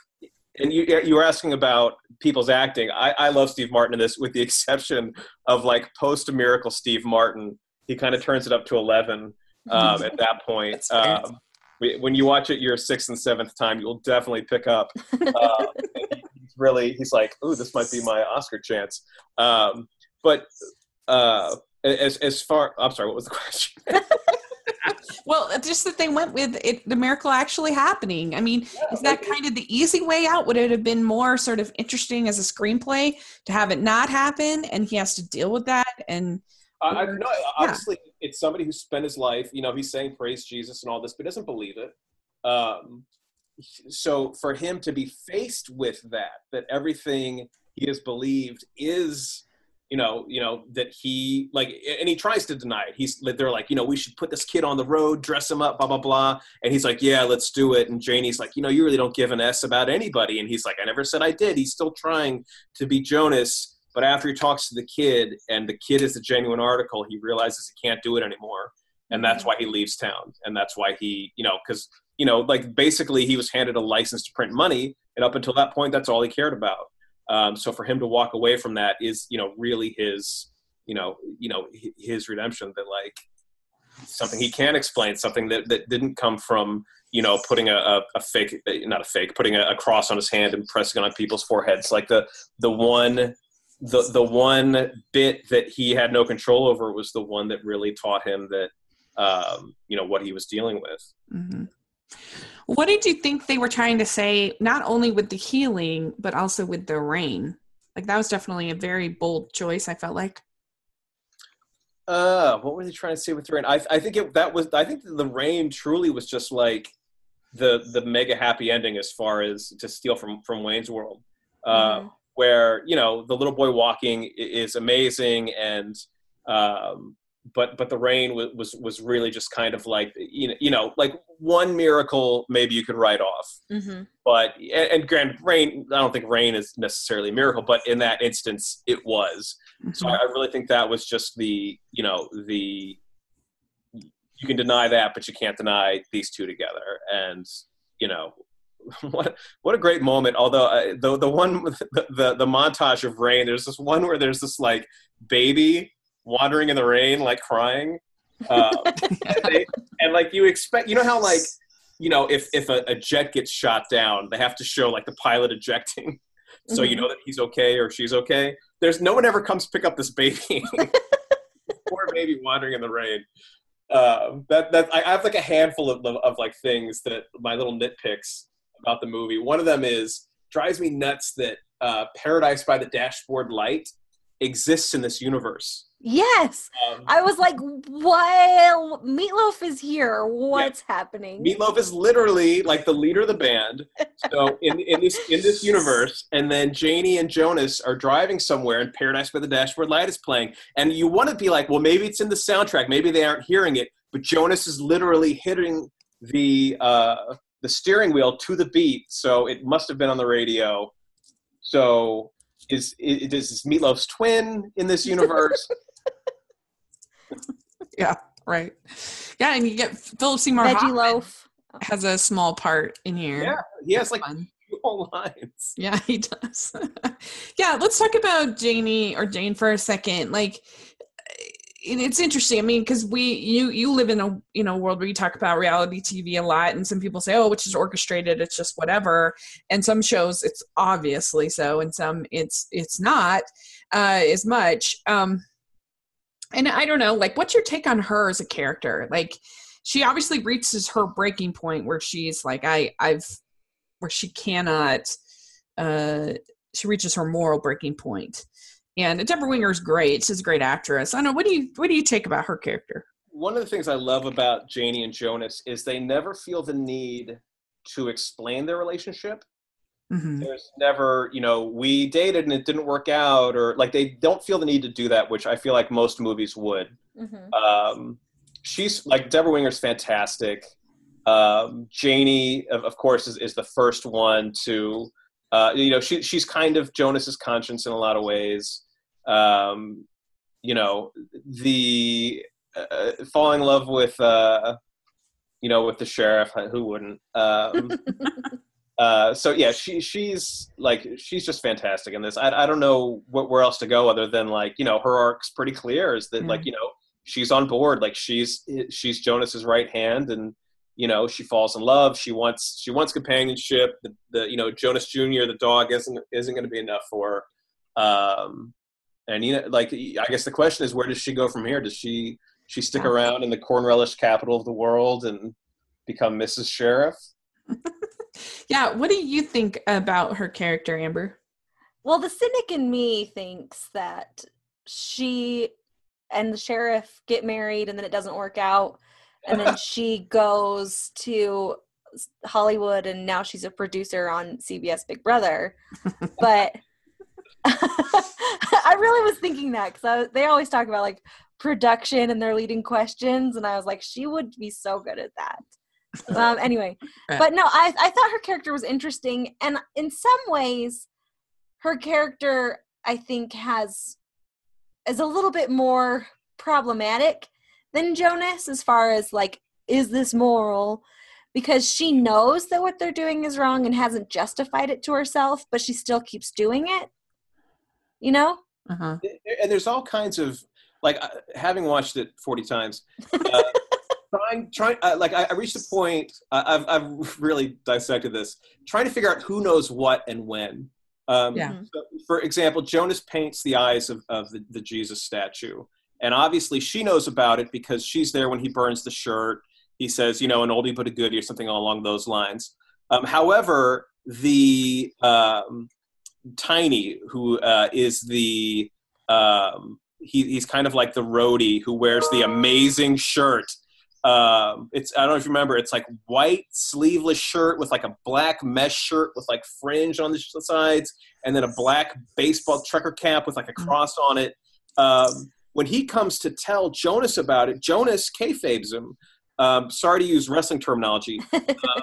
and you you were asking about people's acting. I, I love Steve Martin in this, with the exception of like post miracle Steve Martin, he kind of turns it up to 11 um, at that point. Um, when you watch it your sixth and seventh time, you'll definitely pick up. Uh, he's really, he's like, "Ooh, this might be my Oscar chance." Um, but uh, as as far, I'm sorry, what was the question? Well, just that they went with it, the miracle actually happening. I mean, yeah, is that kind of the easy way out? Would it have been more sort of interesting as a screenplay to have it not happen, and he has to deal with that and I, I no, obviously yeah. it's somebody who spent his life, you know, he's saying praise Jesus and all this, but doesn't believe it. Um, so for him to be faced with that, that everything he has believed is, you know, you know that he like, and he tries to deny it. He's they're like, you know, we should put this kid on the road, dress him up, blah blah blah, and he's like, yeah, let's do it. And Janie's like, you know, you really don't give an s about anybody, and he's like, I never said I did. He's still trying to be Jonas but after he talks to the kid, and the kid is a genuine article, he realizes he can't do it anymore, and that's mm-hmm. why he leaves town. And that's why he, you know, because you know, like basically he was handed a license to print money, and up until that point, that's all he cared about. Um, so for him to walk away from that is, you know, really his, you know, you know, his redemption. That like something he can't explain, something that that didn't come from you know, putting a, a, a, fake, not a fake, putting a, a, cross on his hand and pressing it on people's foreheads. Like the the one the the one bit that he had no control over was the one that really taught him that um, you know what he was dealing with. Mm-hmm. What did you think they were trying to say, not only with the healing, but also with the rain? Like that was definitely a very bold choice. I felt like. Uh, what were they trying to say with the rain? I I think it, that was I think the rain truly was just like the the mega happy ending as far as to steal from from Wayne's World. Uh, mm-hmm where you know the little boy walking is amazing and um, but but the rain was, was was really just kind of like you know you know like one miracle maybe you could write off mm-hmm. but and, and grand rain i don't think rain is necessarily a miracle but in that instance it was mm-hmm. so I, I really think that was just the you know the you can deny that but you can't deny these two together and you know what what a great moment. Although uh, the the one the, the, the montage of rain, there's this one where there's this like baby wandering in the rain, like crying, uh, and, they, and, like you expect, you know how like you know if if a, a, jet gets shot down, they have to show like the pilot ejecting, so mm-hmm. you know that he's okay or she's okay. There's no one ever comes pick up this baby. Poor baby wandering in the rain. Uh, that that I have like a handful of, of, of like things that my little nitpicks about the movie. One of them is drives me nuts that uh, Paradise by the Dashboard Light exists in this universe. Yes. Um, I was like, "What? Meatloaf is here. What's yeah. happening?" Meatloaf is literally like the leader of the band. So in, in this in this universe, and then Janie and Jonas are driving somewhere, and Paradise by the Dashboard Light is playing, and you want to be like, "Well, maybe it's in the soundtrack. Maybe they aren't hearing it." But Jonas is literally hitting the uh, the steering wheel to the beat, so it must have been on the radio. So is is, is Meatloaf's twin in this universe? yeah, right. Yeah, and you get Philip Seymour Veggie Loaf has a small part in here. Yeah, he has like whole lines. Yeah, he does. yeah, let's talk about Janie or Jane for a second. Like it's interesting. I mean, because we you you live in a you know world where you talk about reality TV a lot, and some people say, "Oh, which is orchestrated, it's just whatever." And some shows, it's obviously so, and some it's it's not uh, as much. Um, and I don't know, like, what's your take on her as a character? Like, she obviously reaches her breaking point where she's like, I, I've, where she cannot, uh, she reaches her moral breaking point. And Debra Winger is great. She's a great actress. I don't know. What do you, what do you take about her character? One of the things I love about Janie and Jonas is they never feel the need to explain their relationship. Mm-hmm. There's never, you know, we dated and it didn't work out, or like they don't feel the need to do that, which I feel like most movies would. Mm-hmm. Um, she's like Debra Winger's fantastic. Um, Janie, of, of, course, is, is the first one to, uh, you know, she, she's kind of Jonas's conscience in a lot of ways. Um, you know, the uh, falling in love with, uh, you know, with the sheriff, who wouldn't? Um, Uh, so yeah, she she's like she's just fantastic in this. I I don't know what where else to go other than like you know her arc's pretty clear is that like you know she's on board like she's she's Jonas's right hand and you know she falls in love she wants she wants companionship the, the you know Jonas Jr. the dog isn't isn't going to be enough for her. um and you know like I guess the question is where does she go from here does she she stick yeah. around in the corn relish capital of the world and become Mrs. Sheriff yeah, what do you think about her character, Amber? Well, the cynic in me thinks that she and the sheriff get married and then it doesn't work out. And then she goes to Hollywood and now she's a producer on CBS Big Brother. But I really was thinking that because they always talk about like production and their leading questions. And I was like, she would be so good at that. Um, anyway, but no, I I thought her character was interesting, and in some ways, her character I think has is a little bit more problematic than Jonas as far as like is this moral? Because she knows that what they're doing is wrong and hasn't justified it to herself but she still keeps doing it you know? Uh-huh. and there's all kinds of like uh, having watched it 40 times uh, trying trying uh, like I, I, reached a point uh, I've, I've really dissected this trying to figure out who knows what and when. Um, yeah. So for example jonas paints the eyes of, of the, the jesus statue and obviously she knows about it because she's there when he burns the shirt. He says you know an oldie but a goodie or something along those lines. Um, however the um, tiny who uh, is the um, he, he's kind of like the roadie who wears the amazing shirt um, it's I don't know if you remember. It's like white sleeveless shirt with like a black mesh shirt with like fringe on the sides, and then a black baseball trucker cap with like a cross on it. Um, when he comes to tell Jonas about it, Jonas kayfabes him. Um, sorry to use wrestling terminology, uh,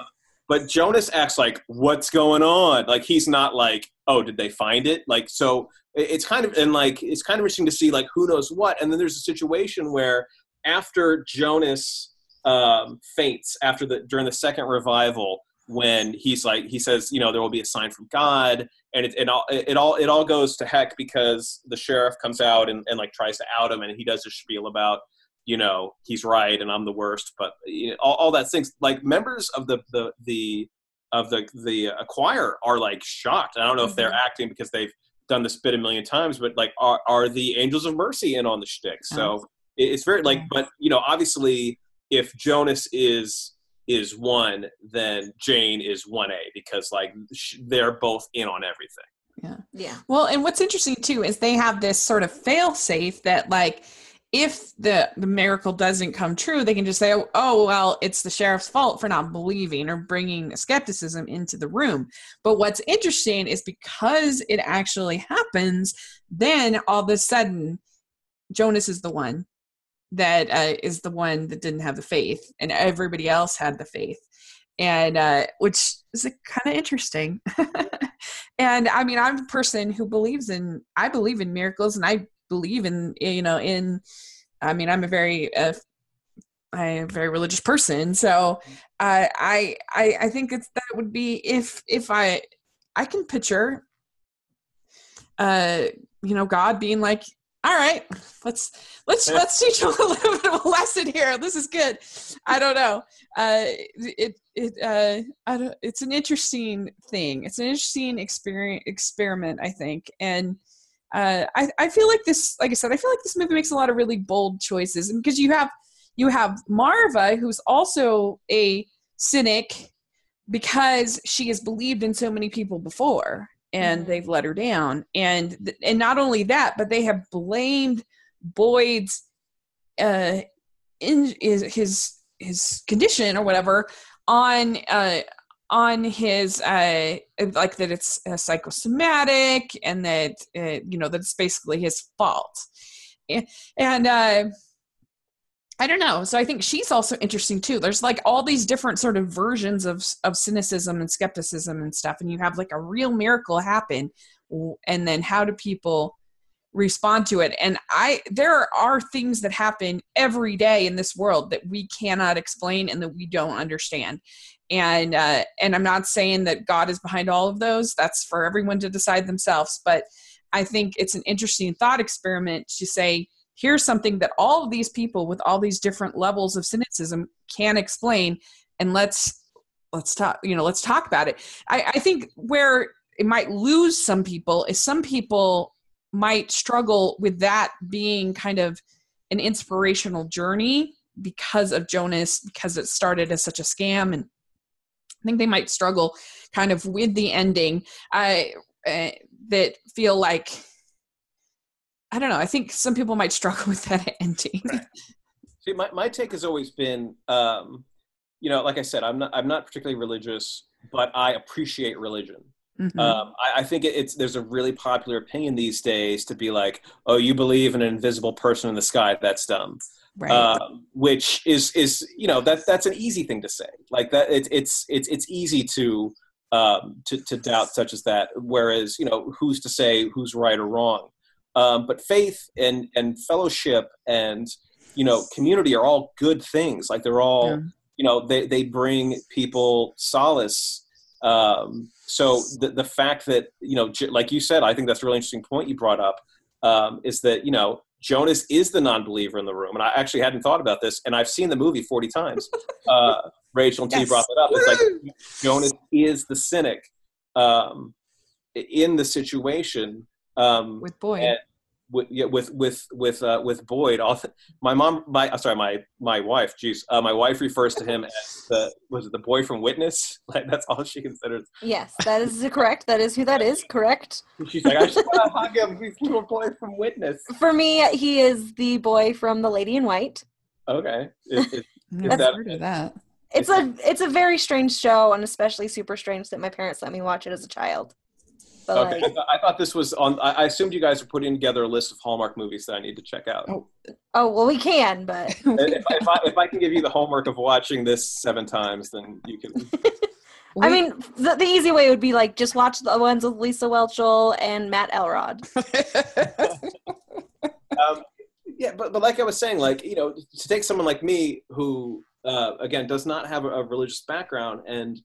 but Jonas acts like, "What's going on?" Like he's not like, "Oh, did they find it?" Like so, it's kind of and like it's kind of interesting to see like who knows what. And then there's a situation where after Jonas um, faints after the during the second revival when he's like he says you know there will be a sign from God and it, it all it all it all goes to heck because the sheriff comes out and, and like tries to out him and he does a spiel about you know he's right and I'm the worst but you know, all, all that things like members of the the the of the the choir are like shocked. I don't know mm-hmm. if they're mm-hmm. acting because they've done this bit a million times but like are, are the angels of mercy in on the shtick? So it's very like but you know obviously if jonas is is one then jane is 1a because like they're both in on everything. Yeah. Yeah. Well and what's interesting too is they have this sort of fail safe that like if the the miracle doesn't come true they can just say oh well it's the sheriff's fault for not believing or bringing skepticism into the room but what's interesting is because it actually happens then all of a sudden jonas is the one that uh, is the one that didn't have the faith, and everybody else had the faith, and uh, which is kind of interesting. and I mean, I'm a person who believes in I believe in miracles, and I believe in you know in I mean, I'm a very uh, I'm a very religious person, so uh, I I I think it's that would be if if I I can picture uh you know God being like all right let's let's let's teach a little bit of a lesson here. This is good. I don't know. Uh it it uh i don't it's an interesting thing. It's an interesting experience experiment i think. And uh, I, I feel like this, like I said, I feel like this movie makes a lot of really bold choices, because you have you have Marva, who's also a cynic because she has believed in so many people before, and Mhm. they've let her down, and th- and not only that, but they have blamed Boyd's uh, in his his his condition or whatever on uh on his uh like that it's uh, psychosomatic and that uh, you know that it's basically his fault and, uh I don't know. So I think she's also interesting too. There's like all these different sort of versions of of cynicism and skepticism and stuff, and you have like a real miracle happen, and then how do people respond to it? And I there are things that happen every day in this world that we cannot explain and that we don't understand. And uh, and I'm not saying that God is behind all of those. That's for everyone to decide themselves. But I think it's an interesting thought experiment to say here's something that all of these people with all these different levels of cynicism can explain and let's let's talk you know let's talk about it I, I think where it might lose some people is some people might struggle with that being kind of an inspirational journey because of jonas because it started as such a scam and i think they might struggle kind of with the ending i uh, that feel like I don't know. I think some people might struggle with that ending. See, my, my take has always been, um, you know, like I said, I'm not I'm not particularly religious, but I appreciate religion. Mhm. Um, I, I think it- it's there's a really popular opinion these days to be like, oh, you believe in an invisible person in the sky? That's dumb. right. Um, which is is you know that that's an easy thing to say. Like that, it's it's it's it's easy to um, to to doubt such as that. Whereas you know, who's to say who's right or wrong? Um, but faith and and fellowship and you know community are all good things. Like they're all Yeah. you know they they bring people solace. Um, so the the fact that you know, like you said, I think that's a really interesting point you brought up. Um, is that you know Jonas is the non-believer in the room, and I actually hadn't thought about this, and I've seen the movie forty times. Uh, Rachel and T Yes. brought that up. It's like Jonas is the cynic um, in the situation. Um, with Boyd. and with with with with uh, with Boyd. All my mom, my uh, sorry, my my wife. Jeez, uh, my wife refers to him as the was it the boy from Witness? Like that's all she considers. Yes, that is correct. That is who that is. Correct. She's like, I just want to hug him. He's little boy from Witness. For me, he is the boy from The Lady in White. Okay, Is- is- I've that- heard of that. It's a it's a very strange show, and especially super strange that my parents let me watch it as a child. But okay. I, like, thought, I thought this was on. I, I assumed you guys were putting together a list of Hallmark movies that I need to check out. Oh. oh well, we can, but if, I- if, I, if I can give you the homework of watching this seven times, then you can. I mean, the, the easy way would be like just watch the ones with Lisa Welchel and Matt Elrod. um, yeah, but, but like I was saying, like, you know, to take someone like me who, uh, again, does not have a, a religious background and,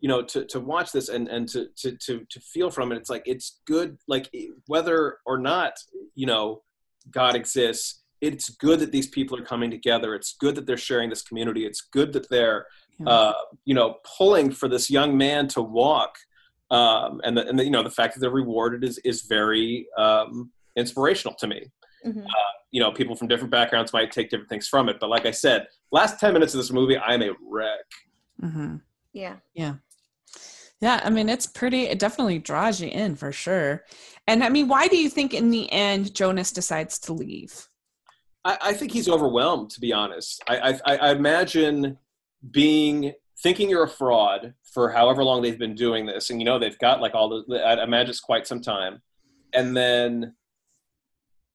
you know, to, to watch this and, and to, to, to, to feel from it, it's like, it's good, like, whether or not, you know, God exists, it's good that these people are coming together. It's good that they're sharing this community. It's good that they're, uh, you know, pulling for this young man to walk. Um, and, the, and the, you know, the fact that they're rewarded is, is very um, inspirational to me Mhm. you know, people from different backgrounds might take different things from it. But like I said, last 10 minutes of this movie, I am a wreck. hmm Yeah. Yeah, I mean, it's pretty, it definitely draws you in for sure. And I mean, why do you think in the end Jonas decides to leave? I, I think he's overwhelmed, to be honest. I, I, I imagine being, thinking you're a fraud for however long they've been doing this. And, you know, they've got like all the, I imagine it's quite some time. And then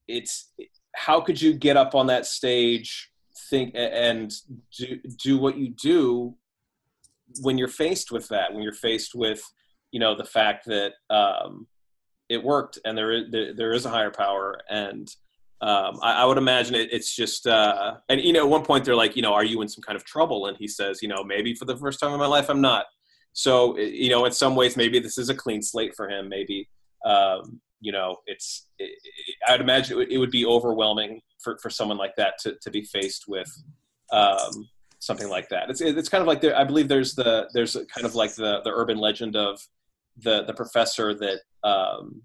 it's, how could you get up on that stage, think, and do, do what you do when you're faced with that, when you're faced with, you know, the fact that um, it worked and there is, there, there is a higher power and, um, I, I would imagine it, it's just, uh, and you know, at one point they're like, you know, are you in some kind of trouble? And he says, you know, maybe for the first time in my life, I'm not. So, you know, in some ways, maybe this is a clean slate for him. Maybe, um, you know, it's, it, it, I'd imagine it would, it would be overwhelming for, for someone like that to, to be faced with, um, something like that. It's, it's kind of like, the, I believe there's the, there's kind of like the, the urban legend of the, the professor that, um,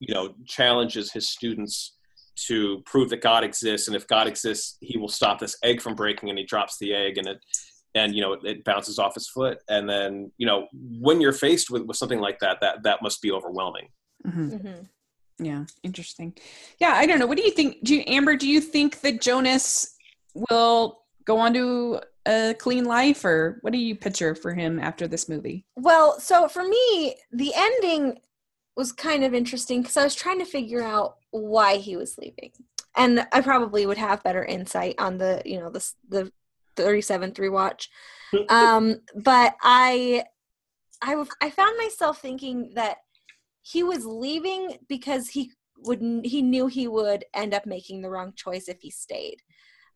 you know challenges his students to prove that God exists, and if God exists, He will stop this egg from breaking, and he drops the egg, and it and you know it bounces off his foot, and then you know when you're faced with, with something like that, that that must be overwhelming. Mm-hmm. Mm-hmm. Yeah, interesting. Yeah, I don't know. What do you think? Do you, Amber? Do you think that Jonas will go on to a clean life, or what do you picture for him after this movie? Well, so for me, the ending was kind of interesting because I was trying to figure out why he was leaving. And I probably would have better insight on the, you know, the the 37th rewatch. um, but I, I, I found myself thinking that he was leaving because he would he knew he would end up making the wrong choice if he stayed.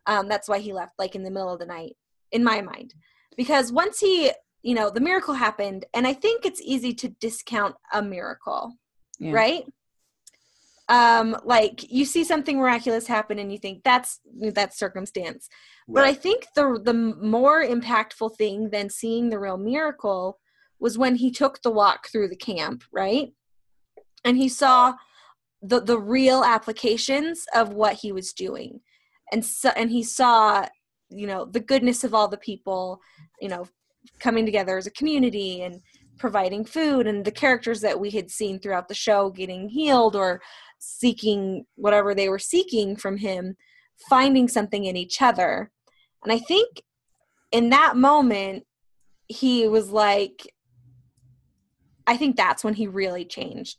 Um, that's why he left, like in the middle of the night, in my mind. Because once he, you know, the miracle happened, and I think it's easy to discount a miracle, yeah. right? um like you see something miraculous happen and you think that's that circumstance right. but i think the the more impactful thing than seeing the real miracle was when he took the walk through the camp right and he saw the the real applications of what he was doing and so and he saw you know the goodness of all the people you know coming together as a community and providing food and the characters that we had seen throughout the show getting healed or seeking whatever they were seeking from him, finding something in each other. And I think in that moment, he was like, I think that's when he really changed.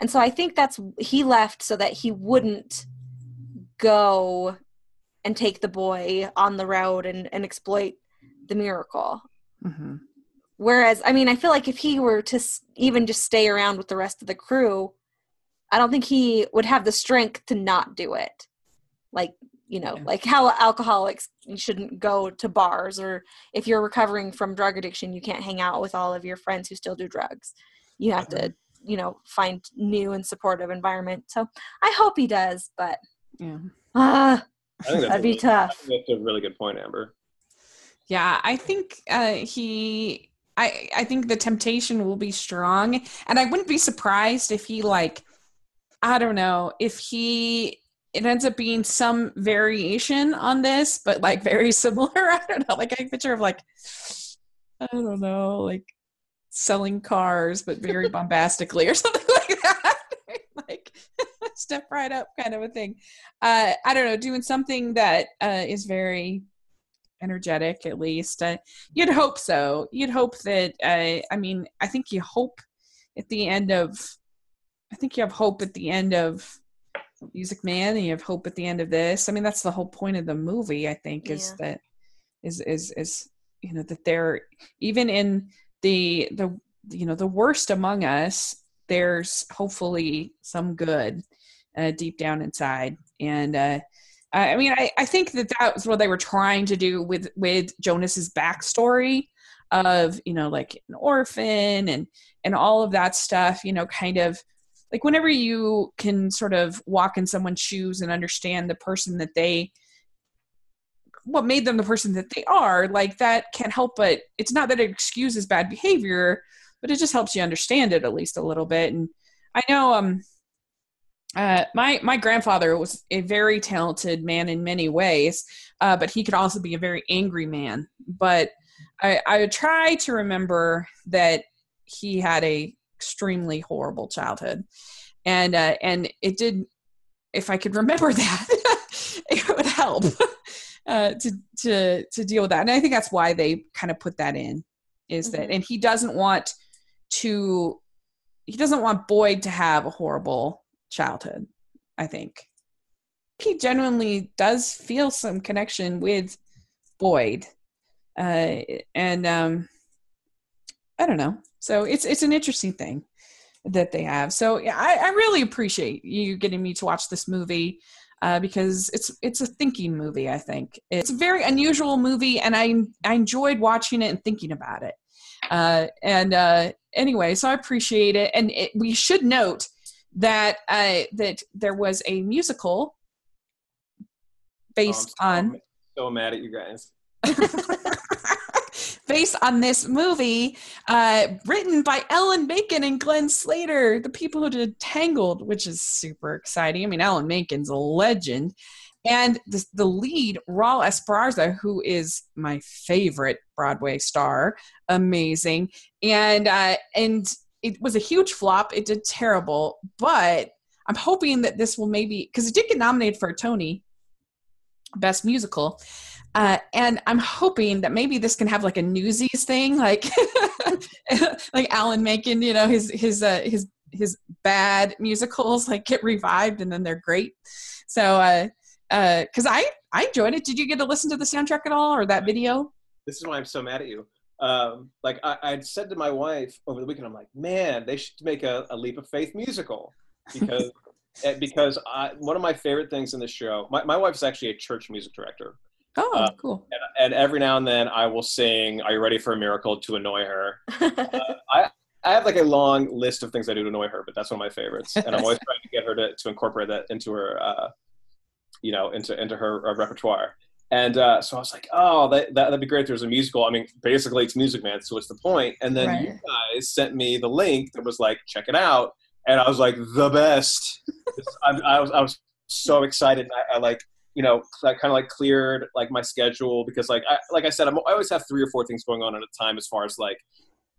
And so I think that's, he left so that he wouldn't go and take the boy on the road and, and exploit the miracle. Mm-hmm. Whereas, I mean, I feel like if he were to even just stay around with the rest of the crew, I don't think he would have the strength to not do it. Like, you know, yeah. like how alcoholics shouldn't go to bars or if you're recovering from drug addiction, you can't hang out with all of your friends who still do drugs. You have to, you know, find new and supportive environment. So I hope he does, but yeah. Uh, that'd be really, tough. That's a really good point, Amber. Yeah, I think uh, he I I think the temptation will be strong and I wouldn't be surprised if he like I don't know if he it ends up being some variation on this, but like very similar. I don't know, like a picture of like I don't know, like selling cars, but very bombastically or something like that. like step right up kind of a thing. Uh, I don't know, doing something that uh, is very energetic at least. Uh, you'd hope so. You'd hope that. Uh, I mean, I think you hope at the end of I think you have hope at the end of Music Man, and you have hope at the end of this. I mean, that's the whole point of the movie. I think is yeah. that is is is you know that they're even in the the you know the worst among us. There's hopefully some good uh, deep down inside, and uh, I mean, I, I think that that was what they were trying to do with with Jonas's backstory of you know like an orphan and and all of that stuff. You know, kind of like whenever you can sort of walk in someone's shoes and understand the person that they what made them the person that they are like that can't help but it's not that it excuses bad behavior but it just helps you understand it at least a little bit and i know um uh, my my grandfather was a very talented man in many ways, uh, but he could also be a very angry man. But I, I would try to remember that he had a extremely horrible childhood, and uh, and it did. If I could remember that, it would help uh, to to to deal with that. And I think that's why they kind of put that in, is mm-hmm. that, and he doesn't want to. He doesn't want Boyd to have a horrible childhood. I think he genuinely does feel some connection with Boyd, uh, and um, I don't know. So it's it's an interesting thing that they have. So yeah, I, I really appreciate you getting me to watch this movie. Uh, because it's it's a thinking movie. I think it's a very unusual movie, and I I enjoyed watching it and thinking about it. Uh, and uh, anyway, so I appreciate it. And it, we should note that uh, that there was a musical based oh, on. So mad at you guys. based on this movie, uh, written by Alan Menken and Glenn Slater, the people who did Tangled, which is super exciting. I mean, Alan Menken's a legend. And the, the lead, Raul Esparza, who is my favorite Broadway star, amazing. And uh, and it was a huge flop. It did terrible, but I'm hoping that this will maybe because it did get nominated for a Tony, Best Musical. Uh, and I'm hoping that maybe this can have like a Newsies thing, like like Alan Menken, you know, his his uh, his his bad musicals like get revived and then they're great. So, uh, because uh, I I enjoyed it. Did you get to listen to the soundtrack at all or that video? This is why I'm so mad at you. Um, like I, I'd said to my wife over the weekend, I'm like, man, they should make a, a leap of faith musical because eh, because I, one of my favorite things in the show. My my wife's actually a church music director. Oh, uh, cool. And, and, every now and then I will sing "Are You Ready for a Miracle" to annoy her. uh, I I have like a long list of things I do to annoy her, but that's one of my favorites, and I'm always trying to get her to, to incorporate that into her, uh, you know, into into her uh, repertoire. And uh, so I was like, oh, that, that, would be great if there's a musical. I mean, basically it's Music Man, so what's the point? And then right. you guys sent me the link that was like, check it out. And I was like, the best. I, I, was, I was so excited. I, I like, you know, I kind of like cleared like my schedule because like, I, like I said, I'm, I always have three or four things going on at a time as far as like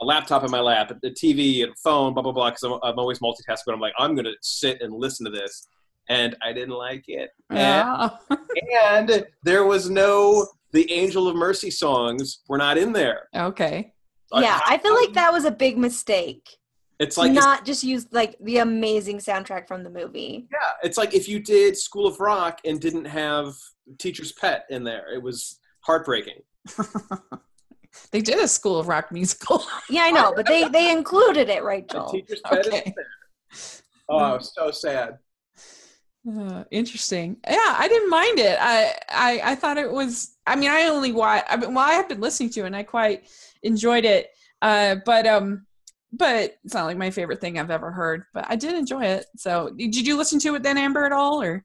a laptop in my lap, a TV, and a phone, blah, blah, blah. Cause I'm, I'm always multitasking, but I'm like, I'm going to sit and listen to this and I didn't like it. Yeah. And, and, there was no the Angel of Mercy songs were not in there. Okay. Yeah, I, I feel like that was a big mistake. It's like not just use like the amazing soundtrack from the movie. Yeah, it's like if you did School of Rock and didn't have Teacher's Pet in there, it was heartbreaking. they did a School of Rock musical. yeah, I know, but they they included it, right, Joel? Teacher's Pet okay. Oh, so sad. Uh, interesting. Yeah, I didn't mind it. I, I I thought it was. I mean, I only watch. I mean, well, I have been listening to, it and I quite enjoyed it. Uh, but um, but it's not like my favorite thing I've ever heard. But I did enjoy it. So, did you listen to it then, Amber, at all, or?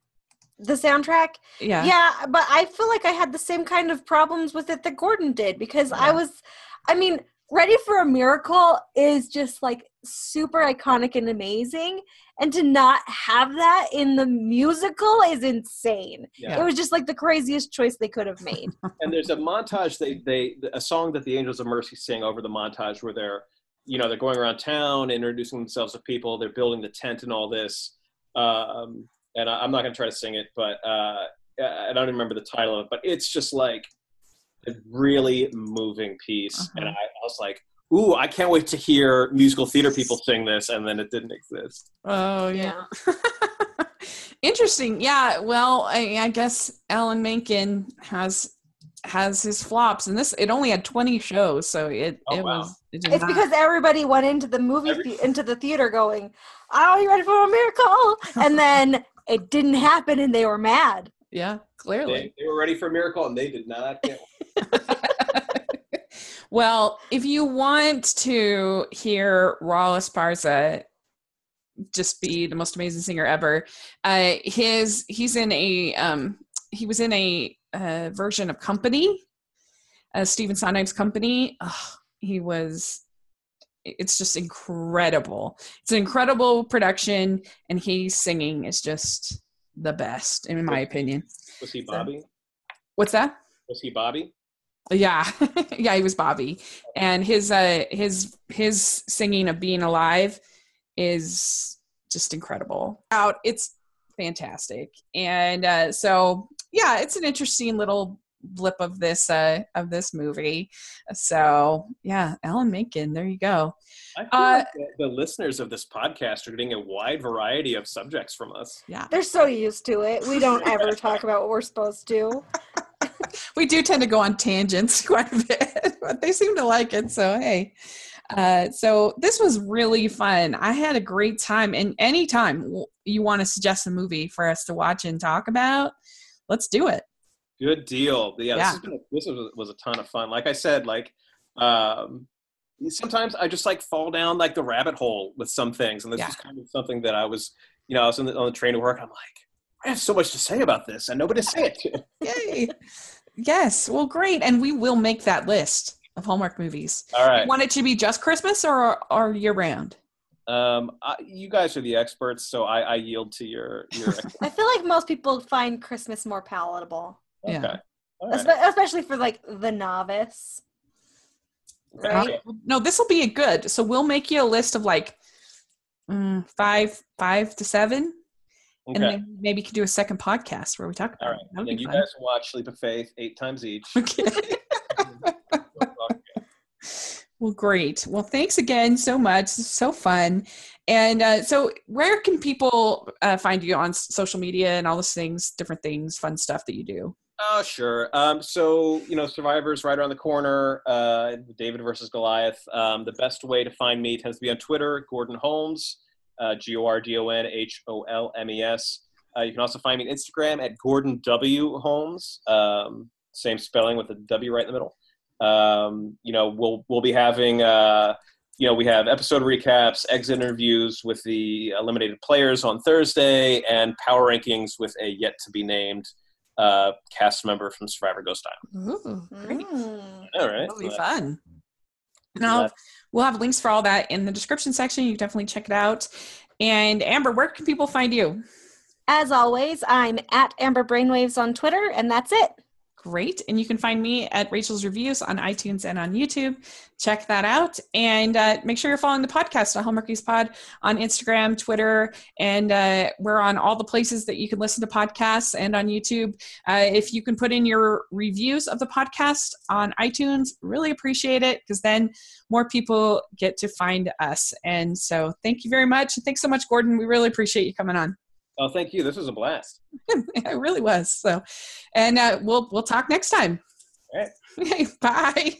The soundtrack, yeah, yeah, but I feel like I had the same kind of problems with it that Gordon did because yeah. I was, I mean, Ready for a Miracle is just like super iconic and amazing. And to not have that in the musical is insane. Yeah. It was just like the craziest choice they could have made. and there's a montage they they a song that the Angels of Mercy sing over the montage where they're you know they're going around town introducing themselves to people they're building the tent and all this um, and I, am not going to try to sing it but uh, i don't remember the title of it but it's just like a really moving piece, uh-huh. and I, I, was like, "Ooh, I can't wait to hear musical theater people sing this," and then it didn't exist. Oh yeah. Interesting. Yeah. Well, I, I guess Alan Menken has has his flops, and this it only had twenty shows, so it oh, it wow. was. It it's not... because everybody went into the movie Every... into the theater going, "Oh, you ready for a miracle?" and then it didn't happen, and they were mad. Yeah, clearly they, they were ready for a miracle, and they did not get one. well, if you want to hear Raul Esparza just be the most amazing singer ever, uh, his he's in a um, he was in a uh, version of Company, uh, Stephen Sondheim's Company. Oh, he was. It's just incredible. It's an incredible production, and he's singing is just the best, in my opinion. Was he Bobby? So, what's that? Was he Bobby? Yeah, yeah, he was Bobby, and his uh his his singing of "Being Alive" is just incredible. Out, it's fantastic, and uh, so yeah, it's an interesting little blip of this uh of this movie. So yeah, Alan Menken, there you go. I feel uh, like the, the, listeners of this podcast are getting a wide variety of subjects from us. Yeah, they're so used to it. We don't ever talk about what we're supposed to. we do tend to go on tangents quite a bit, but they seem to like it. So, hey. Uh, so this was really fun. I had a great time. And anytime you want to suggest a movie for us to watch and talk about, let's do it. Good deal. Yeah, yeah. this, a, this was, was, a ton of fun. Like I said, like um, sometimes I just like fall down like the rabbit hole with some things, and this yeah. is kind of something that I was, you know, I was the, on the train to work. I'm like, I have so much to say about this and nobody to say it to. Yay. Yes. Well, great. And we will make that list. of Hallmark movies. All right. You want it to be just Christmas or or year round? Um, I, you guys are the experts, so I, I yield to your your. I feel like most people find Christmas more palatable, okay. Yeah. All right. Espe- especially for like the novice. Right? Okay. No, this will be a good. So we'll make you a list of like mm, five, five to seven, and then maybe you can do a second podcast where we talk about All it. right. That'll And be you fun. guys watch Leap of Faith eight times each. Okay. well, great. Well, thanks again so much. This is so fun. And uh, so, where can people uh, find you on social media and all those things, different things, fun stuff that you do? Oh, sure. Um, so, you know, Survivor's right around the corner, uh, David versus Goliath. Um, the best way to find me tends to be on Twitter, Gordon Holmes, uh, G O R D O N H O L M E S. Uh, you can also find me on Instagram at Gordon W. Holmes, um, same spelling with a W right in the middle. Um, you know, we'll, we'll be having, uh, you know, we have episode recaps, exit interviews with the eliminated players on Thursday, and power rankings with a yet to be named uh, cast member from Survivor Ghost Island. Ooh, great. Mm. All right. That'll be fun. Now, Yeah. we'll have links for all that in the description section. You can definitely check it out. And Amber, where can people find you? As always, I'm at Amber Brainwaves on Twitter, and that's it. Great. And you can find me at Rachel's Reviews on iTunes and on YouTube. Check that out. And uh, make sure you're following the podcast at Hallmarkies Pod on Instagram, Twitter, and uh, we're on all the places that you can listen to podcasts and on YouTube. Uh, if you can put in your reviews of the podcast on iTunes, really appreciate it because then more people get to find us. And so thank you very much. And thanks so much, Gordon. We really appreciate you coming on. Oh, thank you. This was a blast. it really was. So, and uh, we'll we'll talk next time. All right. Okay, bye.